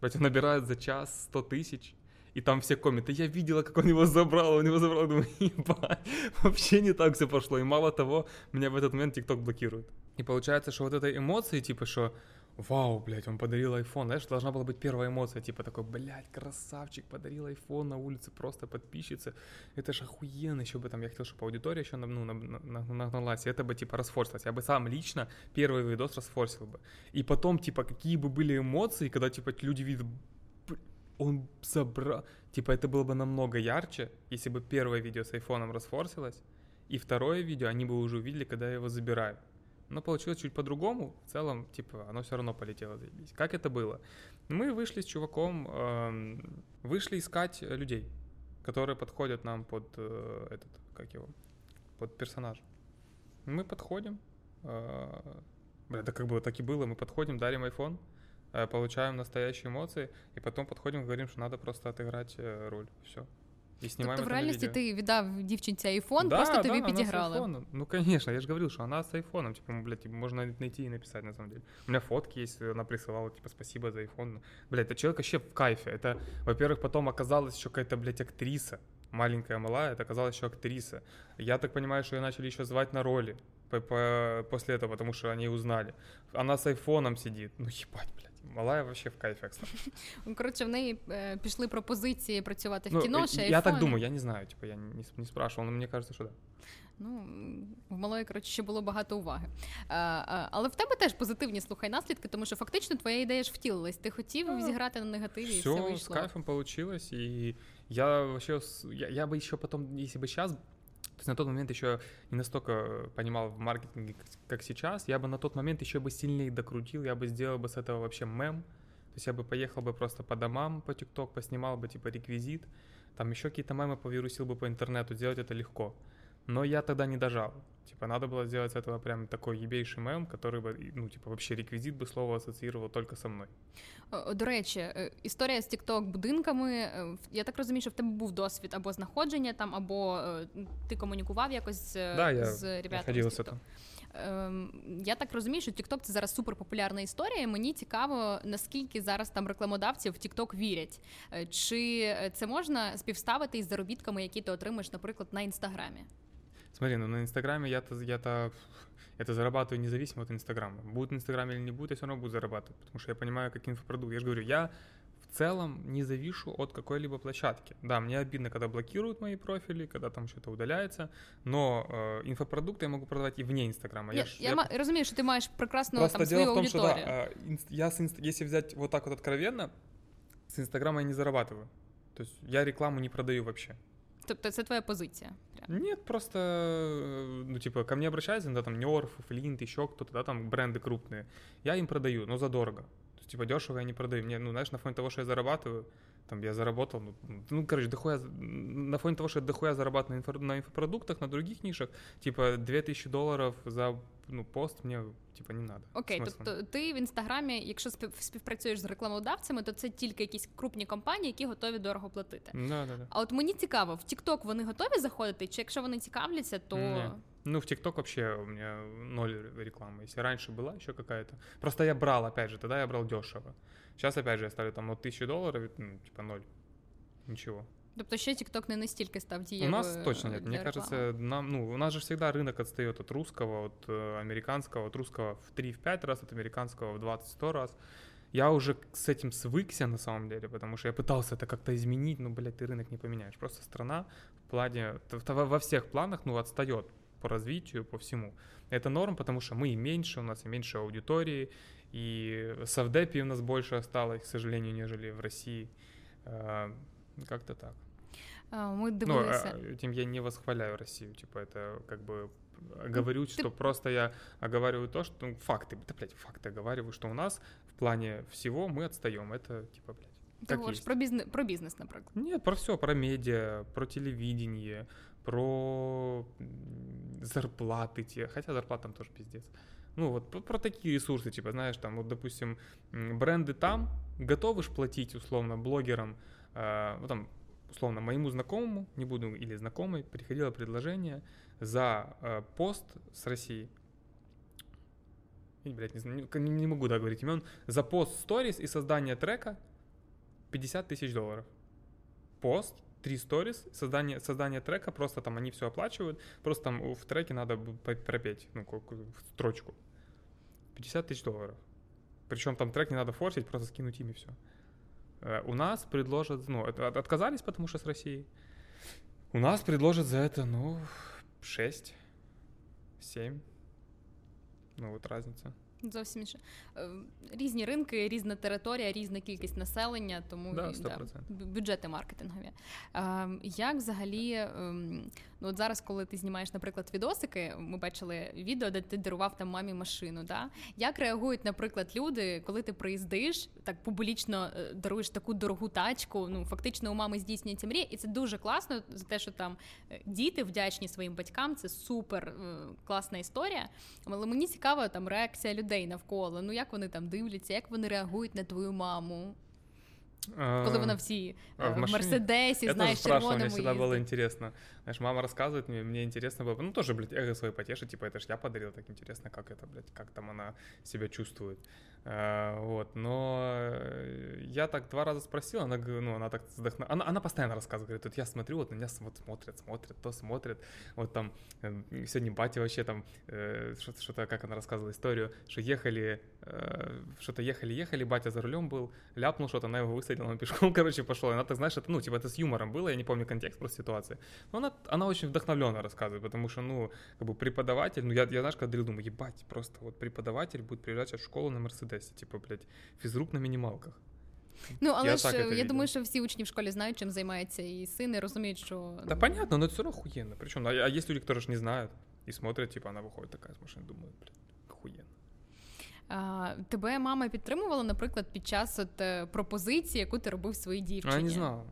Блять, он набирает за час 100 тысяч, и там все комменты. Я видела, как он его забрал, он его забрал. Думаю, *laughs* ебать, вообще не так все пошло. И мало того, меня в этот момент ТикТок блокирует. И получается, что вот этой эмоции, типа, что вау, блядь, он подарил iPhone, знаешь, должна была быть первая эмоция, типа такой, блядь, красавчик, подарил iPhone на улице просто подписчица, это ж охуенно, еще бы там, я хотел, чтобы аудитория еще, ну, нагналась, это бы, типа, расфорсилось, я бы сам лично первый видос расфорсил бы, и потом, типа, какие бы были эмоции, когда, типа, люди видят, он забрал, типа, это было бы намного ярче, если бы первое видео с айфоном расфорсилось, и второе видео они бы уже увидели, когда я его забираю. Но получилось чуть по-другому. В целом, типа, оно все равно полетело заебись. Как это было? Мы вышли с чуваком, э, вышли искать людей, которые подходят нам под э, этот, как его, под персонаж. Мы подходим, э, это как бы так и было, мы подходим, дарим iPhone, получаем настоящие эмоции, и потом подходим, говорим, что надо просто отыграть э, роль. Все. І знімаємо тобто в реальності ти віддав дівчинці айфон, да, просто да, тобі підіграли. Ну, конечно, я же говорил, что она с айфоном, типа, блядь, типа, можно найти и написать, на самом деле. У меня фотки есть, она присылала, типа, спасибо за айфон. Блядь, этот человек вообще в кайфе. Это, во-первых, потом оказалась еще какая-то, блядь, актриса, маленькая, малая, это оказалась еще актриса. Я так понимаю, что ее начали еще звать на роли после этого, потому что они узнали. Она с айфоном сидит. Ну, ебать, блядь. Малая вообще в кайфе, кстати. *laughs* Ну, коротше, в неї е, пішли пропозиції працювати в ну, кіно, ще Я так думаю, я не знаю, типа, я не, не спрашивал, но мені кажется, що да. Ну, в малої, коротше, ще було багато уваги. А, а, Але в тебе теж позитивні слухай наслідки, тому що фактично твоя ідея ж втілилась. Ти хотів а, зіграти на негативі, все, і все вийшло. з кайфом получилось, і я вообще, я, я бы еще потом, если бы сейчас есть на тот момент еще не настолько понимал в маркетинге, как сейчас. Я бы на тот момент еще бы сильнее докрутил, я бы сделал бы с этого вообще мем. То есть я бы поехал бы просто по домам, по ТикТок, поснимал бы типа реквизит, там еще какие-то мемы повирусил бы по интернету, сделать это легко. Но я тогда не дожал. Типа, надо было сделать этого прям такой ебейший мем, который бы, ну, типа, вообще реквізит би слово асоціював тільки со мною. До речі, е, історія з тікток будинками. Е, я так розумію, що в тебе був досвід або знаходження там, або е, ти комунікував якось да, з я ребятами. З ем, я так розумію, що TikTok це зараз суперпопулярна історія. Мені цікаво, наскільки зараз там рекламодавці в TikTok вірять. Чи це можна співставити із заробітками, які ти отримаєш, наприклад, на інстаграмі? Смотри, ну на Инстаграме я-то, я-то это зарабатываю независимо от Инстаграма. Будет Инстаграм или не будет, я все равно буду зарабатывать, потому что я понимаю, как инфопродукт. Я же говорю, я в целом не завишу от какой-либо площадки. Да, мне обидно, когда блокируют мои профили, когда там что-то удаляется, но э, инфопродукты я могу продавать и вне Инстаграма. Я, я, я, я разумею, что ты маешь прекрасную Просто там, дело свою в том, аудиторию. что да, э, я с инст... если взять вот так вот откровенно, с Инстаграма я не зарабатываю. То есть я рекламу не продаю вообще. Тобто це твоя позиція? Прям. Нет, просто, ну, типа, ко мне обращаются, да, там, Нерф, Флинт, еще кто-то, да, там, бренды крупные. Я им продаю, но задорого. То есть, типа, дешево я не продаю. Мне, ну, знаешь, на фоне того, что я зарабатываю, там, я заработал, ну, ну короче, дохуя, на фоне того, что я дохуя зарабатываю на, инфо, на инфопродуктах, на других нишах, типа, 2000 долларов за ну, пост мені типа не надо. Окей, тобто ти в інстаграмі, якщо співпрацюєш з рекламодавцями, то це тільки якісь крупні компанії, які готові дорого платити. Да, да, да. А от мені цікаво, в TikTok вони готові заходити? Чи якщо вони цікавляться, то. Не. Ну, в ТикТок вообще у меня ноль рекламы. Если раньше была еще какая-то. Просто я брал, опять же, тогда я брал дешево. Сейчас, опять же, я ставлю там от тысячи долларов, ну, типа ноль. Ничего. Тобто ще TikTok не настільки став дієвою У нас точно нет. Мне кажется, нам, ну, у нас же всегда рынок отстает от русского, от э, американского, от русского в 3-5 раз, от американского в 20-100 раз. Я уже с этим свыкся на самом деле, потому что я пытался это как-то изменить, но, блядь, ты рынок не поменяешь. Просто страна в плане, во всех планах, ну, отстает по развитию, по всему. Это норм, потому что мы и меньше, у нас и меньше аудитории, и совдепи у нас больше осталось, к сожалению, нежели в России. Э, как-то так. Мы дивилися. Ну, этим я не восхваляю Россию. Типа, это как бы говорю, что просто я оговариваю то, что ну, факты, да, блядь, факты оговариваю, что у нас в плане всего мы отстаем. Это типа, блядь. Ты говоришь про бизнес, про бизнес, например. Нет, про все, про медиа, про телевидение, про зарплаты те. Хотя зарплат там тоже пиздец. Ну, вот про, про такие ресурсы, типа, знаешь, там, вот, допустим, бренды там готовы ж платить, условно, блогерам, э, ну, там, условно, моему знакомому, не буду, или знакомой, приходило предложение за э, пост с России, я, блядь, не, не, не могу да, говорить имен, за пост сторис и создание трека 50 тысяч долларов. Пост, три сторис, создание, создание трека, просто там они все оплачивают, просто там в треке надо пропеть, ну, строчку. 50 тысяч долларов. Причем там трек не надо форсить, просто скинуть им и все. Э, у нас предложат, ну, отказались, потому что с Россией. У нас предложат за это, ну, 6, 7. Ну, от разниця. Зовсім інше. Різні ринки, різна територія, різна кількість населення, тому да, да, бюджети маркетингові. Як взагалі, ем, ну от зараз, коли ти знімаєш, наприклад, відосики, ми бачили відео, де ти дарував там мамі машину. Да? Як реагують, наприклад, люди, коли ти приїздиш, так публічно е, даруєш таку дорогу тачку? Ну фактично у мами здійснюється мрія, і це дуже класно за те, що там е, діти вдячні своїм батькам. Це супер е, класна історія. Але мені цікава там реакція людей людей навколо. Ну як вони там дивляться, як вони реагують на твою маму? Коли вона всі а, в, в Мерседесі, Я знаєш, червоному мне всегда было интересно. Знаешь, мама рассказывает мне, мне интересно было, ну тоже, блядь, эго свое потешить, типа, это ж я подарил, так интересно, как это, блядь, как там она себя чувствует. А, вот, но я так два раза спросил, она, ну, она так вздохнула, она, она постоянно рассказывает, говорит, вот я смотрю, вот на меня вот смотрят, смотрят, то смотрят, вот там, э, сегодня батя вообще там, э, что-то, как она рассказывала историю, что ехали, э, что-то ехали, ехали, батя за рулем был, ляпнул что-то, она его высадила, он пешком, *laughs* короче, пошел, она так, знаешь, это, ну, типа, это с юмором было, я не помню контекст просто ситуации, но она, она очень вдохновленно рассказывает, потому что, ну, как бы преподаватель, ну, я, я знаешь, когда думаю, ебать, просто вот преподаватель будет приезжать в школу на Мерседесе, типа, блядь, фізрук на мінімалках. Ну, але я ж я думаю, що всі учні в школі знають, чим займається, і сини розуміють, що. Да, понятно, но это все равно охуенно. Причем, а, а есть люди, которые же не знают и смотрят, типа, она выходит такая с машины, думают, блядь, охуенно. А, Тебе мама підтримувала, наприклад, під час от е, пропозиції, яку ти робив своїй дівчині? А я не знала.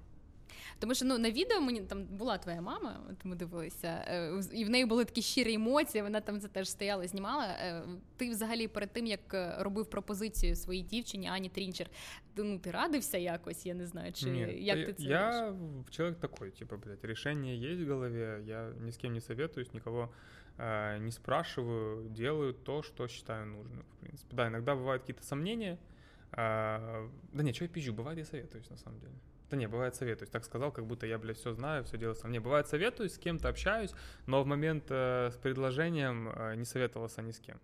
Тому що ну на відео мені там була твоя мама, от ми дивилися, е, і в неї були такі щирі емоції. Вона там це теж стояла, знімала. Е, ти взагалі перед тим як е, робив пропозицію своїй дівчині Ані Трінчер, ти ну ти радився якось? Я не знаю, чи Нет, як ти це я робиш? человек такой, типа, блядь, решение есть в голове, я ни с кем не советуюсь, никого э, не спрашиваю, делаю то, что считаю нужным, в принципе. Да, иногда бывают какие-то сомнения. Э, да нет, что я пизжу, бывает я советуюсь, на самом деле. Да не, бывает советуюсь. Так сказал, как будто я, блядь, все знаю, все делаю сам. Не, бывает советуюсь, с кем-то общаюсь, но в момент э, с предложением э, не советовался ни с кем.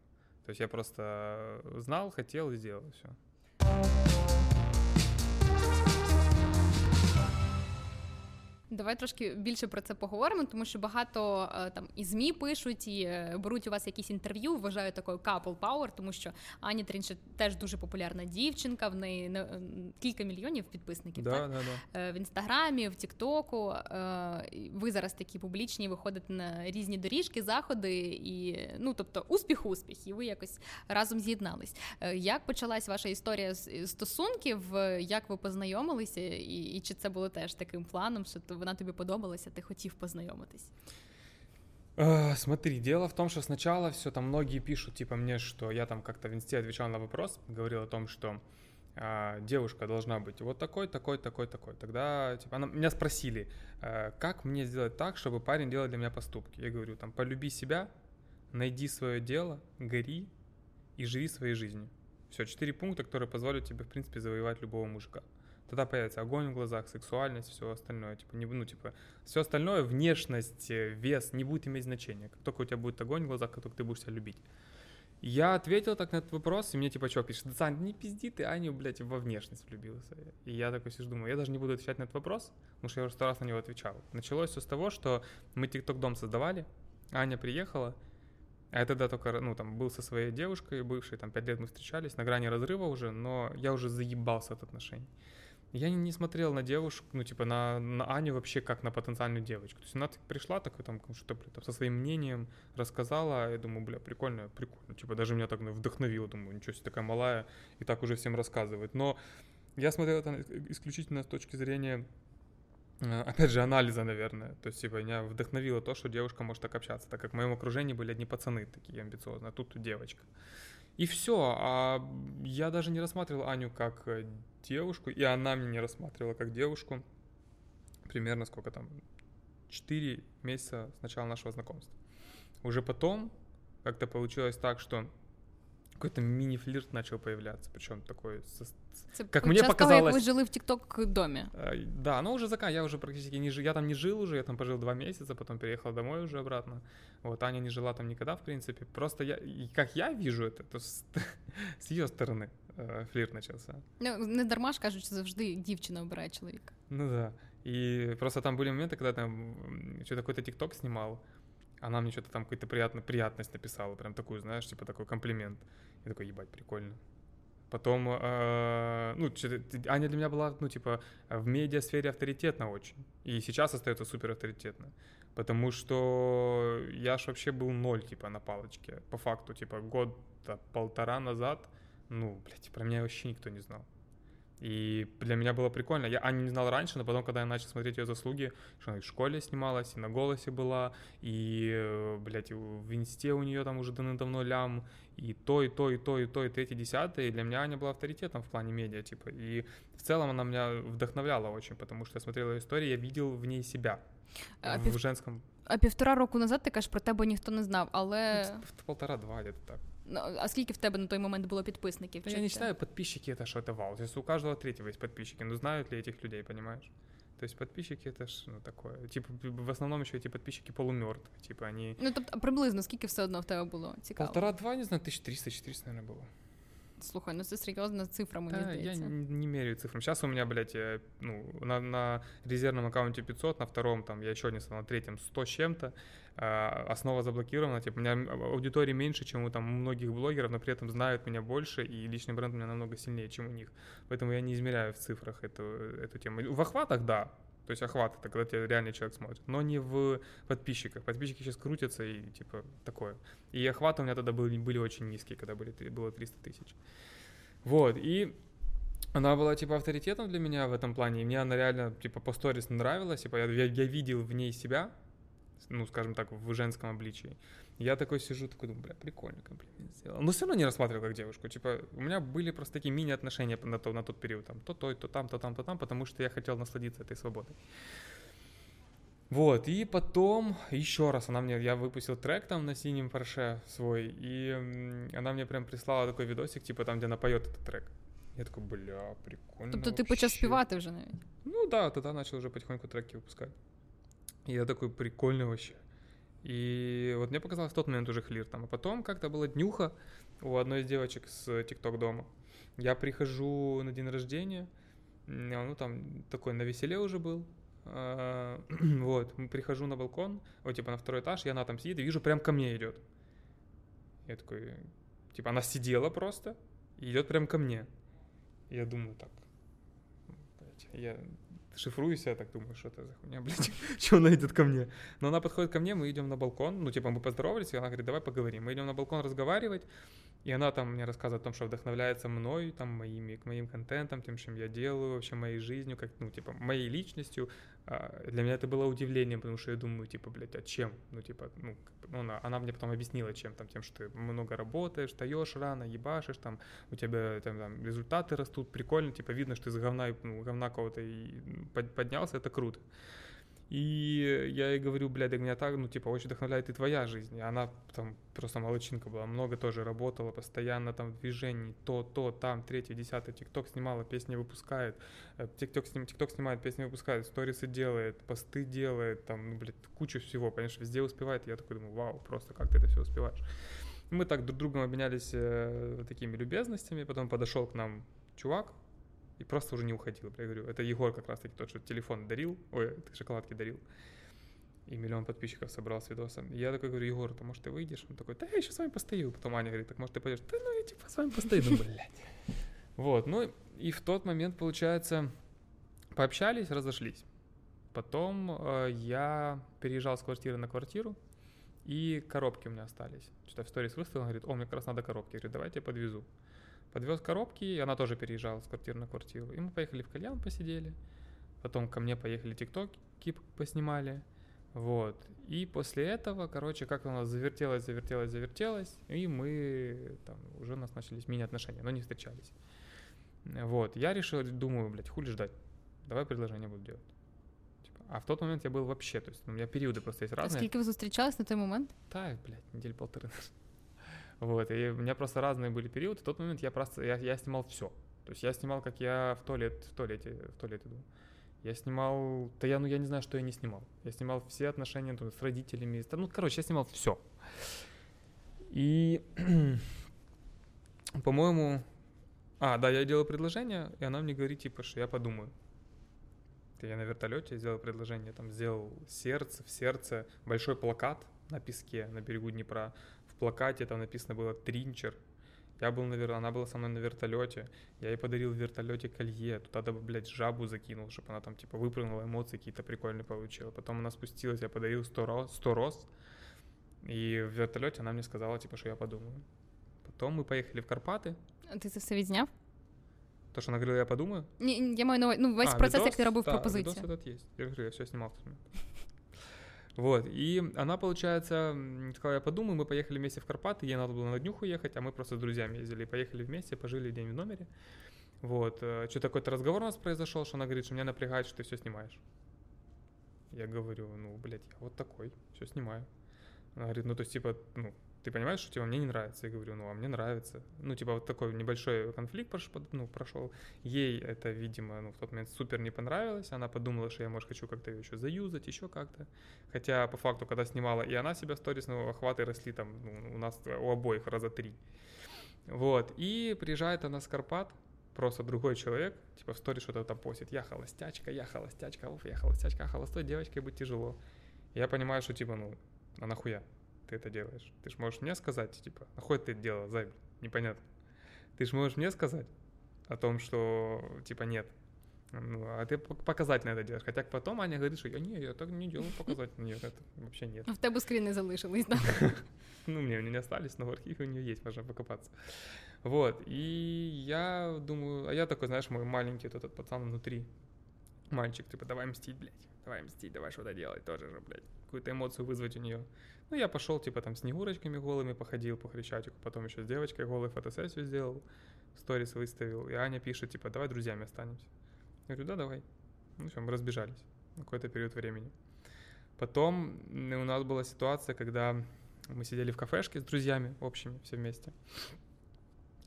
То есть я просто знал, хотел и сделал все. Давай трошки більше про це поговоримо, тому що багато е, там і змі пишуть і е, беруть у вас якісь інтерв'ю. Вважаю такою couple power, тому що Аня Трінше теж дуже популярна дівчинка. В неї е, кілька мільйонів підписників да, так? Да, да. в інстаграмі, в Тіктоку. Ви зараз такі публічні, виходите на різні доріжки, заходи, і ну тобто успіх, успіх, і ви якось разом з'єднались. Як почалась ваша історія стосунків? Як ви познайомилися, і, і чи це було теж таким планом? що вона тобі подобалася, ти хотів познайомитись? Uh, смотри, дело в том, что сначала все там многие пишут, типа мне, что я там как-то в инсте отвечал на вопрос, говорил о том, что uh, девушка должна быть вот такой, такой, такой, такой. Тогда типа она, меня спросили, uh, как мне сделать так, чтобы парень делал для меня поступки. Я говорю, там, полюби себя, найди свое дело, гори и живи своей жизнью. Все, четыре пункта, которые позволят тебе, в принципе, завоевать любого мужика тогда появится огонь в глазах, сексуальность, все остальное. Типа, не, ну, типа, все остальное, внешность, э, вес не будет иметь значения. Как только у тебя будет огонь в глазах, как только ты будешь себя любить. Я ответил так на этот вопрос, и мне типа чувак пишет, да, Сань, не пизди, ты Аню, блядь, во внешность влюбился. И я такой сижу, думаю, я даже не буду отвечать на этот вопрос, потому что я уже сто раз на него отвечал. Началось все с того, что мы ТикТок-дом создавали, Аня приехала, а я тогда только, ну, там, был со своей девушкой бывшей, там, пять лет мы встречались, на грани разрыва уже, но я уже заебался от отношений. Я не, не смотрел на девушку, ну, типа, на, на Аню вообще как на потенциальную девочку. То есть она пришла такой, там, что, бля, там, со своим мнением рассказала, я думаю, бля, прикольно, прикольно. Типа, даже меня так ну, вдохновило, думаю, ничего себе, такая малая, и так уже всем рассказывает. Но я смотрел это исключительно с точки зрения э, опять же, анализа, наверное. То есть, типа, меня вдохновило то, что девушка может так общаться, так как в моем окружении были одни пацаны такие амбициозные, а тут девочка. И все. А я даже не рассматривал Аню как э, девушку, и она меня не рассматривала как девушку. Примерно сколько там? 4 месяца с начала нашего знакомства. Уже потом как-то получилось так, что какой-то мини-флирт начал появляться, причем такой, со, Це как під мне час показалось... того, як ви жили в тікток домі. Э, Да, но уже закан, я уже практически не жил, я там не жил уже, я там пожил два месяца, потом переехал домой уже обратно. Вот, Аня не жила там никогда, в принципе. Просто я, и как я вижу это, то с, *laughs* с ее стороны э, флирт начался. Ну, не дарма ж кажуть, що завжди дівчина обирає чоловіка. Ну да. И просто там были моменты, когда там м, что-то какой-то тикток снимал, она мне что-то там какую-то приятно, приятность написала, прям такую, знаешь, типа такой комплимент. Я такой, ебать, прикольно. Потом, э, ну, Аня для меня была, ну, типа, в медиасфере авторитетна очень. И сейчас остается супер авторитетна. Потому что я ж вообще был ноль, типа, на палочке. По факту, типа, год полтора назад, ну, блядь, про меня вообще никто не знал. И для меня было прикольно. Я Аню не знал раньше, но потом, когда я начал смотреть ее заслуги, что она и в школе снималась, и на голосе была, и, э, блядь, и в инсте у нее там уже давно лям, и то, и то, и то, и то, и третье, десятое. И для меня Аня была авторитетом в плане медиа, типа. И в целом она меня вдохновляла очень, потому что я смотрел ее истории, я видел в ней себя. А, в пів... женском... а півтора року назад ти кажеш, про тебе ніхто не знав, але ну, Полтора-два где-то так. ну, а скільки в тебе на той момент було підписників? Да Чи я не це? считаю подписчики это что это вау. То есть у каждого третьего есть подписчики. Но знают ли этих людей, понимаешь? То есть подписчики это ж ну, такое. Типа в основном еще эти подписчики полумертвые. Типа они Ну, тобто, приблизно скільки все одно в тебе було? Цікаво. полтора-два, не знаю, 1300-400, наверное, было. Слухай, ну це серйозна цифра, мені Да, я не, меряю цифрами. Сейчас у меня, блядь, ну, на, на резервном аккаунте 500, на втором там я еще не стал, на третьем 100 с чем-то. А, основа заблокирована. Типа, у меня аудитории меньше, чем у там многих блогеров, но при этом знают меня больше, и личный бренд у меня намного сильнее, чем у них. Поэтому я не измеряю в цифрах эту, эту тему. В охватах, да. То есть охват это когда тебя реальный человек смотрит, но не в подписчиках. Подписчики сейчас крутятся и типа такое. И охваты у меня тогда были, были очень низкие, когда были, было 300 тысяч. Вот, и она была, типа, авторитетом для меня в этом плане, и мне она реально, типа, по сторис нравилась, типа, я, я видел в ней себя, ну, скажем так, в женском обличии. Я такой сижу, такой думаю, бля, прикольно комплимент сделал. Но все равно не рассматривал как девушку. Типа, у меня были просто такие мини-отношения на, то, на тот период. Там, то то, то там, то там, то там, потому что я хотел насладиться этой свободой. Вот, и потом еще раз она мне, я выпустил трек там на синем Порше свой, и она мне прям прислала такой видосик, типа там, где она поет этот трек. Я такой, бля, прикольно Тобто ти почав вообще». співати вже навіть. Ну да, тогда начал уже потихоньку треки выпускать. И я такой, прикольно вообще. И вот мне показалось в тот момент уже флиртом. А потом как-то была днюха у одной из девочек с ТикТок дома. Я прихожу на день рождения, м, ну там такой на веселе уже был. А, *clears throat* Вот, прихожу на балкон, вот типа на второй этаж, и она там сидит, и вижу, прям ко мне идет. Я такой, типа она сидела просто, и идет прям ко мне. Я думаю, так, я шифруюсь, я так думаю, что это за хуйня, *laughs* блядь, что она идет ко мне. Но она подходит ко мне, мы идем на балкон, ну, типа, мы поздоровались, и она говорит, давай поговорим. Мы идем на балкон разговаривать, и она там мне рассказывает о том, что вдохновляется мной, там, моими, моим контентом, тем, чем я делаю, вообще моей жизнью, как, ну, типа, моей личностью. А, Для меня это было удивлением, потому что я думаю, типа, блядь, а чем? Ну, типа, ну, ну, она, она мне потом объяснила, чем там, тем, что ты много работаешь, встаешь рано, ебашишь, там, у тебя там, там результаты растут, прикольно, типа, видно, что ты из говна, ну, говна кого-то и под- поднялся, это круто. И я ей говорю, блядь, да меня так, ну, типа, очень вдохновляет и твоя жизнь. И она там просто молодчинка была, много тоже работала, постоянно там в движении, то, то, там, третье, десятое, ТикТок снимала, песни выпускает, э, ТикТок, сним, ТикТок снимает, песни выпускает, сторисы делает, посты делает, там, ну, блядь, кучу всего, понимаешь, везде успевает. И я такой думаю, вау, просто как ты это все успеваешь. Мы так друг другом обменялись э, такими любезностями, потом подошел к нам чувак, и просто уже не уходил. Я говорю, это Егор как раз таки тот, что телефон дарил, ой, ты шоколадки дарил. И миллион подписчиков собрал с видосом. Я такой говорю, Егор, то может ты выйдешь? Он такой, да я еще с вами постою. Потом Аня говорит, так может ты пойдешь? Да ну я типа с вами постою. Ну, блядь. Вот, ну и в тот момент, получается, пообщались, разошлись. Потом э, я переезжал с квартиры на квартиру, и коробки у меня остались. Что-то в сторис выставил, он говорит, о, мне как раз надо коробки. Я говорю, давайте я подвезу. Подвез коробки, и она тоже переезжала с квартиры на квартиру. И мы поехали в кальян, посидели. Потом ко мне поехали тиктоки поснимали. Вот. И после этого, короче, как у нас завертелось, завертелось, завертелось, и мы там уже у нас начались мини-отношения, но не встречались. Вот. Я решил, думаю, блядь, хули ждать. Давай предложение буду делать. Типа, а в тот момент я был вообще, то есть у меня периоды просто есть А разные. скільки ви зустрічались на той момент? Да, блядь, недель полторы. Вот, и у меня просто разные были периоды. В тот момент я просто, я, я снимал все. То есть я снимал, как я в туалет, в туалете, в туалет иду. Я снимал, да я, ну я не знаю, что я не снимал. Я снимал все отношения там, с родителями, с- ну, короче, я снимал все. И, *clears throat* по-моему, а, да, я делал предложение, и она мне говорит, типа, что я подумаю. Я на вертолете сделал предложение, там сделал сердце, в сердце, большой плакат на песке на берегу Днепра В плакате там написано было «Тринчер». Я был, наверное, она была со мной на вертолете. Я ей подарил в вертолете колье. Туда, да, блядь, жабу закинул, чтобы она там, типа, выпрыгнула, эмоции какие-то прикольные получила. Потом она спустилась, я подарил 100 роз, 100 роз. И в вертолете она мне сказала, типа, что я подумаю. Потом мы поехали в Карпаты. Ти це все відзняв? То, что она говорила, я подумаю. Ні, ні, я маю на увазі, ну, весь А, процес, видос? як ти робив Да, пропозицію. видос этот есть. Я говорю, я все снимал в тот момент. Вот, и она, получается, сказала, я подумаю, мы поехали вместе в Карпаты, ей надо было на днюху ехать, а мы просто с друзьями ездили, и поехали вместе, пожили день в номере. Вот, что-то какой-то разговор у нас произошел, что она говорит, что меня напрягает, что ты все снимаешь. Я говорю, ну, блядь, я вот такой, все снимаю. Она говорит, ну, то есть, типа, ну, ты понимаешь, что, типа, мне не нравится? Я говорю, ну, а мне нравится. Ну, типа, вот такой небольшой конфликт прош, ну, прошел. Ей это, видимо, ну, в тот момент супер не понравилось. Она подумала, что я, может, хочу как-то ее еще заюзать, еще как-то. Хотя, по факту, когда снимала и она себя сторис, ну, охваты росли там, ну, у нас у обоих раза три. Вот, и приезжает она с Карпат, просто другой человек, типа в сторис что-то там постит, я холостячка, я холостячка, уф, я холостячка, а холостой девочкой быть тяжело. Я понимаю, что типа, ну, а нахуя ты это делаешь? Ты ж можешь мне сказать, типа, нахуй ты это делала, зай, блин, непонятно. Ты ж можешь мне сказать о том, что, типа, нет. Ну, а ты пок- показательно это делаешь. Хотя потом Аня говорит, что я не, я так не делаю показательно. Нет, это вообще нет. А в тебе скріни залишились, да? *laughs* Ну, мне они не остались, но в архиве у нее есть, можно покопаться. Вот, и я думаю, а я такой, знаешь, мой маленький этот пацан внутри, мальчик, типа, давай мстить, блядь, давай мстить, давай что-то делать тоже же, блядь, какую-то эмоцию вызвать у нее. Ну, я пошел, типа, там, с снегурочками голыми походил по Хрещатику, потом еще с девочкой голой фотосессию сделал, сторис выставил, и Аня пишет, типа, давай друзьями останемся. Я говорю, да, давай. Ну, все, мы разбежались на какой-то период времени. Потом у нас была ситуация, когда мы сидели в кафешке с друзьями общими, все вместе.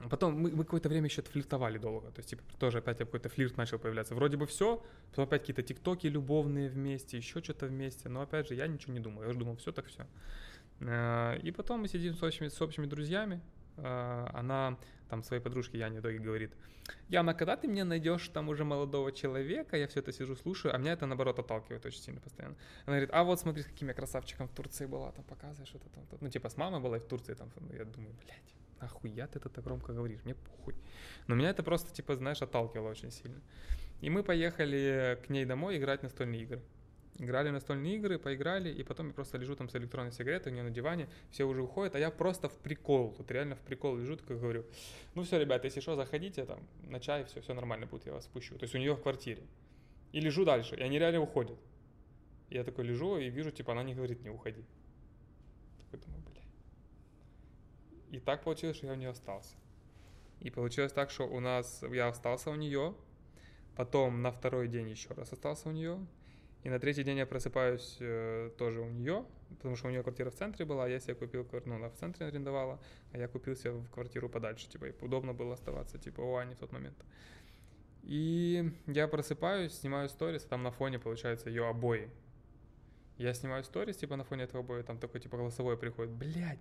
Потом мы, мы какое-то время еще флиртовали долго. То есть, типа, тоже опять какой-то флирт начал появляться. Вроде бы все, потом опять какие-то тиктоки любовные вместе, еще что-то вместе. Но опять же, я ничего не думал. Я уже думал, все так все. И потом мы сидим с общими, с общими друзьями. А, Она там своей подружке Яне в итоге говорит, Яна, когда ты мне найдешь там уже молодого человека, я все это сижу, слушаю, а меня это наоборот отталкивает очень сильно постоянно. Она говорит, а вот смотри, с каким я красавчиком в Турции была, там показываешь что-то там. Ну, типа, с мамой была и в Турции там. Я думаю, блядь, нахуя ты это так громко говоришь, мне похуй. Но меня это просто, типа, знаешь, отталкивало очень сильно. И мы поехали к ней домой играть настольные игры. Играли настольные игры, поиграли, и потом я просто лежу там с электронной сигаретой у нее на диване, все уже уходят, а я просто в прикол, вот реально в прикол лежу, такой говорю, ну все, ребята, если что, заходите там на чай, все, все нормально будет, я вас спущу. То есть у нее в квартире. И лежу дальше, и они реально уходят. Я такой лежу и вижу, типа, она не говорит, не уходи. Такой думаю, бля. И так получилось, что я у нее остался. И получилось так, что у нас, я остался у нее, потом на второй день еще раз остался у нее, и на третий день я просыпаюсь э, тоже у нее, потому что у нее квартира в центре была, а я себе купил, ну, она в центре арендовала, а я купил себе в квартиру подальше, типа, и удобно было оставаться, типа, у Ани в тот момент. И я просыпаюсь, снимаю сторис, а там на фоне, получается, ее обои. Я снимаю сторис, типа, на фоне этого обоя, там такой, типа, голосовой приходит, блядь,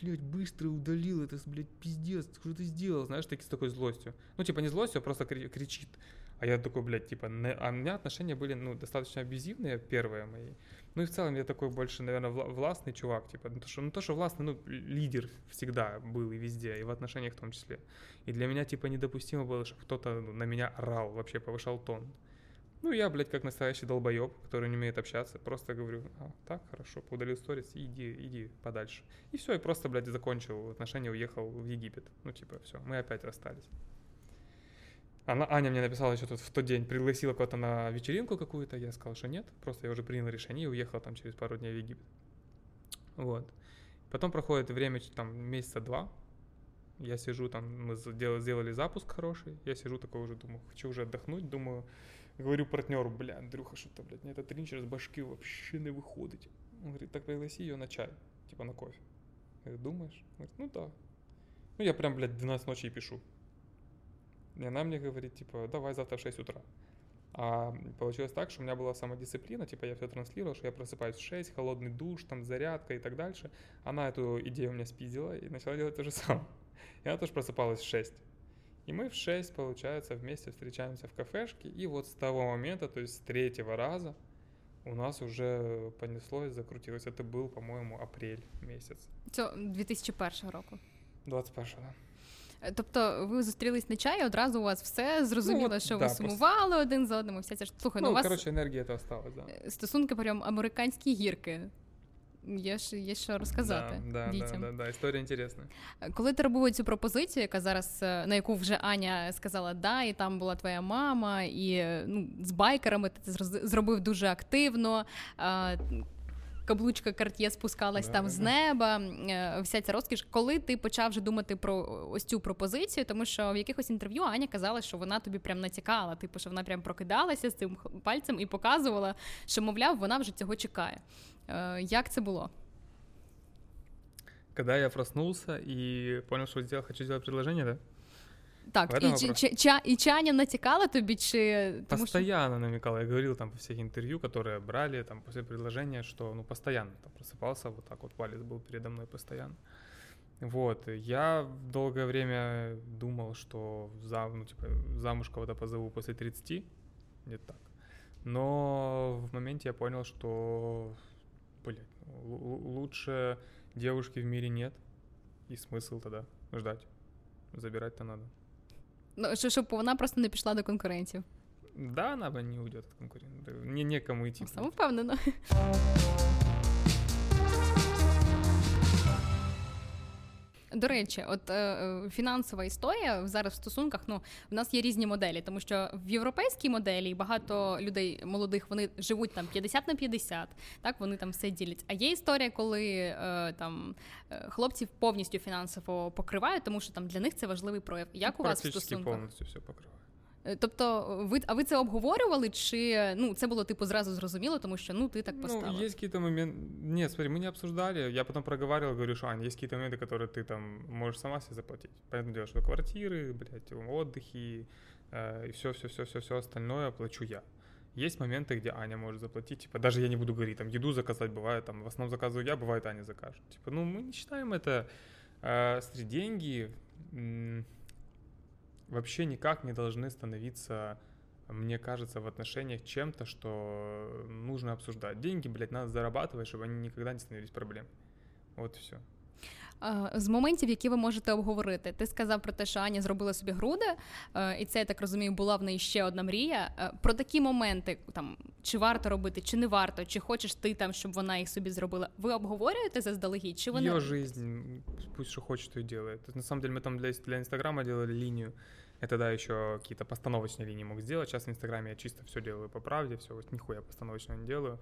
блядь, быстро удалил это, блядь, пиздец, что ты сделал, знаешь, таки с такой злостью. Ну, типа, не злостью, а просто кри- кричит. А я такой, блядь, типа, не- а у меня отношения были, ну, достаточно абьюзивные, первые мои. Ну и в целом я такой больше, наверное, вла- властный чувак, типа, ну то, что, ну, то, что властный, ну, лидер всегда был и везде, и в отношениях в том числе. И для меня, типа, недопустимо было, чтобы кто-то ну, на меня орал, вообще повышал тон. Ну, я, блядь, как настоящий долбоеб, который не умеет общаться, просто говорю, а, так, хорошо, удалил сторис, иди, иди подальше. И все, и просто, блядь, закончил отношения, уехал в Египет. Ну, типа, все, мы опять расстались. Она, Аня мне написала еще тут в тот день, пригласила кого-то на вечеринку какую-то, я сказал, что нет, просто я уже принял решение и уехал там через пару дней в Египет. Вот. Потом проходит время, там, месяца два, я сижу там, мы сделали, сделали запуск хороший, я сижу такой уже, думаю, хочу уже отдохнуть, думаю, говорю партнеру, бля, Андрюха, что-то, блядь, мне этот тринчер с башки вообще не выходит. Он говорит, так пригласи ее на чай, типа на кофе. Я говорю, думаешь? Он говорит, ну да. Ну я прям, блядь, 12 ночи и пишу. И она мне говорит, типа, давай завтра в 6 утра. А получилось так, что у меня была самодисциплина, типа я все транслировал, что я просыпаюсь в 6, холодный душ, там зарядка и так дальше. Она эту идею у меня спиздила и начала делать то же самое. *laughs* И она тоже просыпалась в 6. И мы в 6, получается, вместе встречаемся в кафешке. И вот с того момента, то есть с третьего раза, у нас уже понеслось, закрутилось. Это был, по-моему, апрель месяц. Це 2001 року. 21 да. Е, Тобто ви зустрілись на чай, і одразу у вас все зрозуміло, Ну, от, що да, ви сумували один за одним. і Вся ця ж слухай, ну, Ну, у вас короче, энергия это осталась, да. е, стосунки прям американські гірки. Є ж є що розказати Да, да, да, дітям. да, да, Історія інтересна. Коли ти робив цю пропозицію, яка зараз е, на яку вже Аня сказала да, і там була твоя мама, і е, ну, з байкерами ти це зробив дуже активно. Каблучка Карт'є спускалась Да, там да, з неба, е, вся ця розкіш. Коли ти почав вже думати про ось цю пропозицію, тому що в якихось інтерв'ю Аня казала, що вона тобі прям натякала, типу, що вона прям прокидалася з цим пальцем і показувала, що, мовляв, вона вже цього чекає. Е, Як це було? Когда я проснулся и понял, что сделал, хочу сделать предложение, да? Так, В этом і, чи, вопрос. чи, ча- і Чаня натякала тобі, чи тому що Постоянно намекал. Я говорил там по всех интервью, которые брали там после предложения, что ну постоянно там просыпался, вот так вот палец был передо мной постоянно. Вот, и я долгое время думал, что зам, ну, типа, замуж кого-то позову после 30, где-то так. Но в моменте я понял, что, блядь, ну, л- л- лучше девушки в мире нет, и смысл тогда ждать. Забирать-то надо. ну, що, щоб вона просто не пішла до конкурентів. Да, она бы не уйдет от конкурента. Не некому идти. Самовпевнено. До речі, от е, е, фінансова історія зараз в стосунках. Ну в нас є різні моделі, тому що в європейській моделі багато людей молодих вони живуть там 50 на 50, так вони там все ділять. А є історія, коли е, там е, хлопців повністю фінансово покривають, тому що там для них це важливий прояв. Як у вас в стосунках? повністю все покрывает. Тобто, ви а ви це обговорювали, чи ну це було типу зразу зрозуміло, тому що ну ти так поставив? Ну, есть какие-то моменты... Нет, смотри, мы не обсуждали. Я потом проговаривал, говорю, что, Ань, есть какие-то моменты, которые ты там можешь сама себе заплатить. Понятное дело, что квартиры, блядь, отдыхи э, и все-все-все-все-все остальное плачу я. Есть моменты, где Аня может заплатить, типа, даже я не буду говорить, там, еду заказать бывает, там, в основном заказываю я, бывает Аня закажет. Типа, ну, мы не считаем это, э, смотри, деньги м, вообще никак не должны становиться мне кажется, в отношениях чем-то, что нужно обсуждать. Деньги, блядь, надо зарабатывать, чтобы они никогда не становились проблемой. Вот и все. А, З моментів, які ви можете обговорити, ти сказав про те, що Аня зробила собі груди, е, і це я так розумію, була в неї ще одна мрія. Е, Про такі моменти, там чи варто робити, чи не варто, чи хочеш ти там, щоб вона їх собі зробила. Ви обговорюєте заздалегідь? Чи вони жизнь, пусть что хочет, то и делает. То на самом деле мы там для, для Инстаграма делали линию. Я тогда еще какие-то постановочные линии мог сделать. Сейчас в Инстаграме я чисто все делаю по правде, все, вот нихуя постановочного не делаю.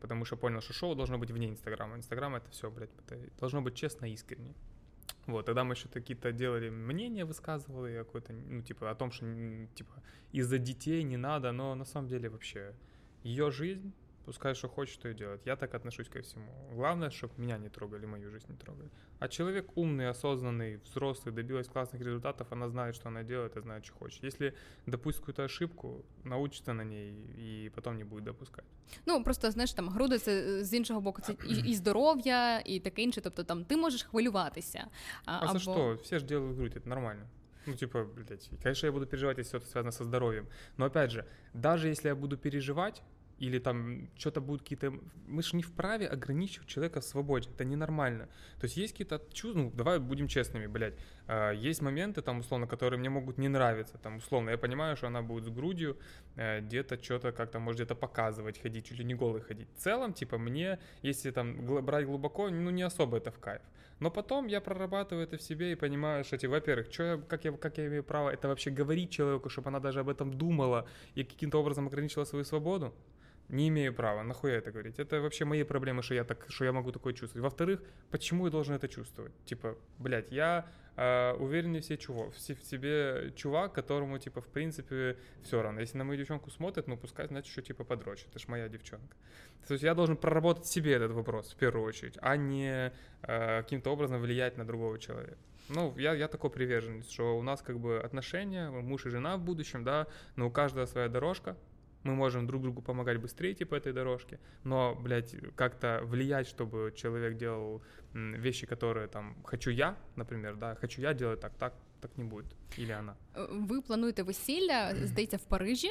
Потому что понял, что шоу должно быть вне Инстаграма. Инстаграм это все, блядь, должно быть честно искренне. Вот, тогда мы еще какие-то делали мнения, высказывали какое-то, ну, типа, о том, что, типа, из-за детей не надо, но на самом деле вообще ее жизнь, пускай что хочет, то и делает. Я так отношусь ко всему. Главное, чтобы меня не трогали, мою жизнь не трогали. А человек умный, осознанный, взрослый, добилась классных результатов, она знает, что она делает и знает, что хочет. Если допустит какую-то ошибку, научится на ней и потом не будет допускать. ну просто знаєш там груди це е, з іншого боку, це і, і здоров'я, і таке інше. Тобто там ти можеш хвилюватися. А, за что? Все же делают грудь, это нормально. Ну, типа, блядь, конечно, я буду переживать, если что-то связано со здоровьем. Но опять же, даже если я буду переживать, или там что-то будут какие-то... Мы же не вправе ограничивать человека в свободе, это ненормально. То есть есть какие-то чувства, ну, давай будем честными, блядь, а, есть моменты там, условно, которые мне могут не нравиться, там, условно, я понимаю, что она будет с грудью, э, где-то что-то как-то может где-то показывать, ходить, чуть ли не голый ходить. В целом, типа, мне, если там брать глубоко, ну, не особо это в кайф. Но потом я прорабатываю это в себе и понимаю, что, типа, во-первых, что я, как, я, как я имею право это вообще говорить человеку, чтобы она даже об этом думала и каким-то образом ограничила свою свободу? Не имею права, нахуя это говорить? Это вообще мои проблемы, что я, так, что я могу такое чувствовать. Во-вторых, почему я должен это чувствовать? Типа, блядь, я э, уверенный все чувак, в себе чувак, которому, типа, в принципе, все равно. Если на мою девчонку смотрят, ну, пускай, значит, что, типа, подрочит. Это ж моя девчонка. То есть я должен проработать себе этот вопрос, в первую очередь, а не э, каким-то образом влиять на другого человека. Ну, я, я такой приверженец, что у нас как бы отношения, муж и жена в будущем, да, но у каждого своя дорожка, мы можем друг другу помогать быстрее идти по этой дорожке, но, блядь, как-то влиять, чтобы человек делал вещи, которые там хочу я, например, да, хочу я делать так, так, так не будет. Или она. Э, ви плануєте весілля, здається, в Парижі.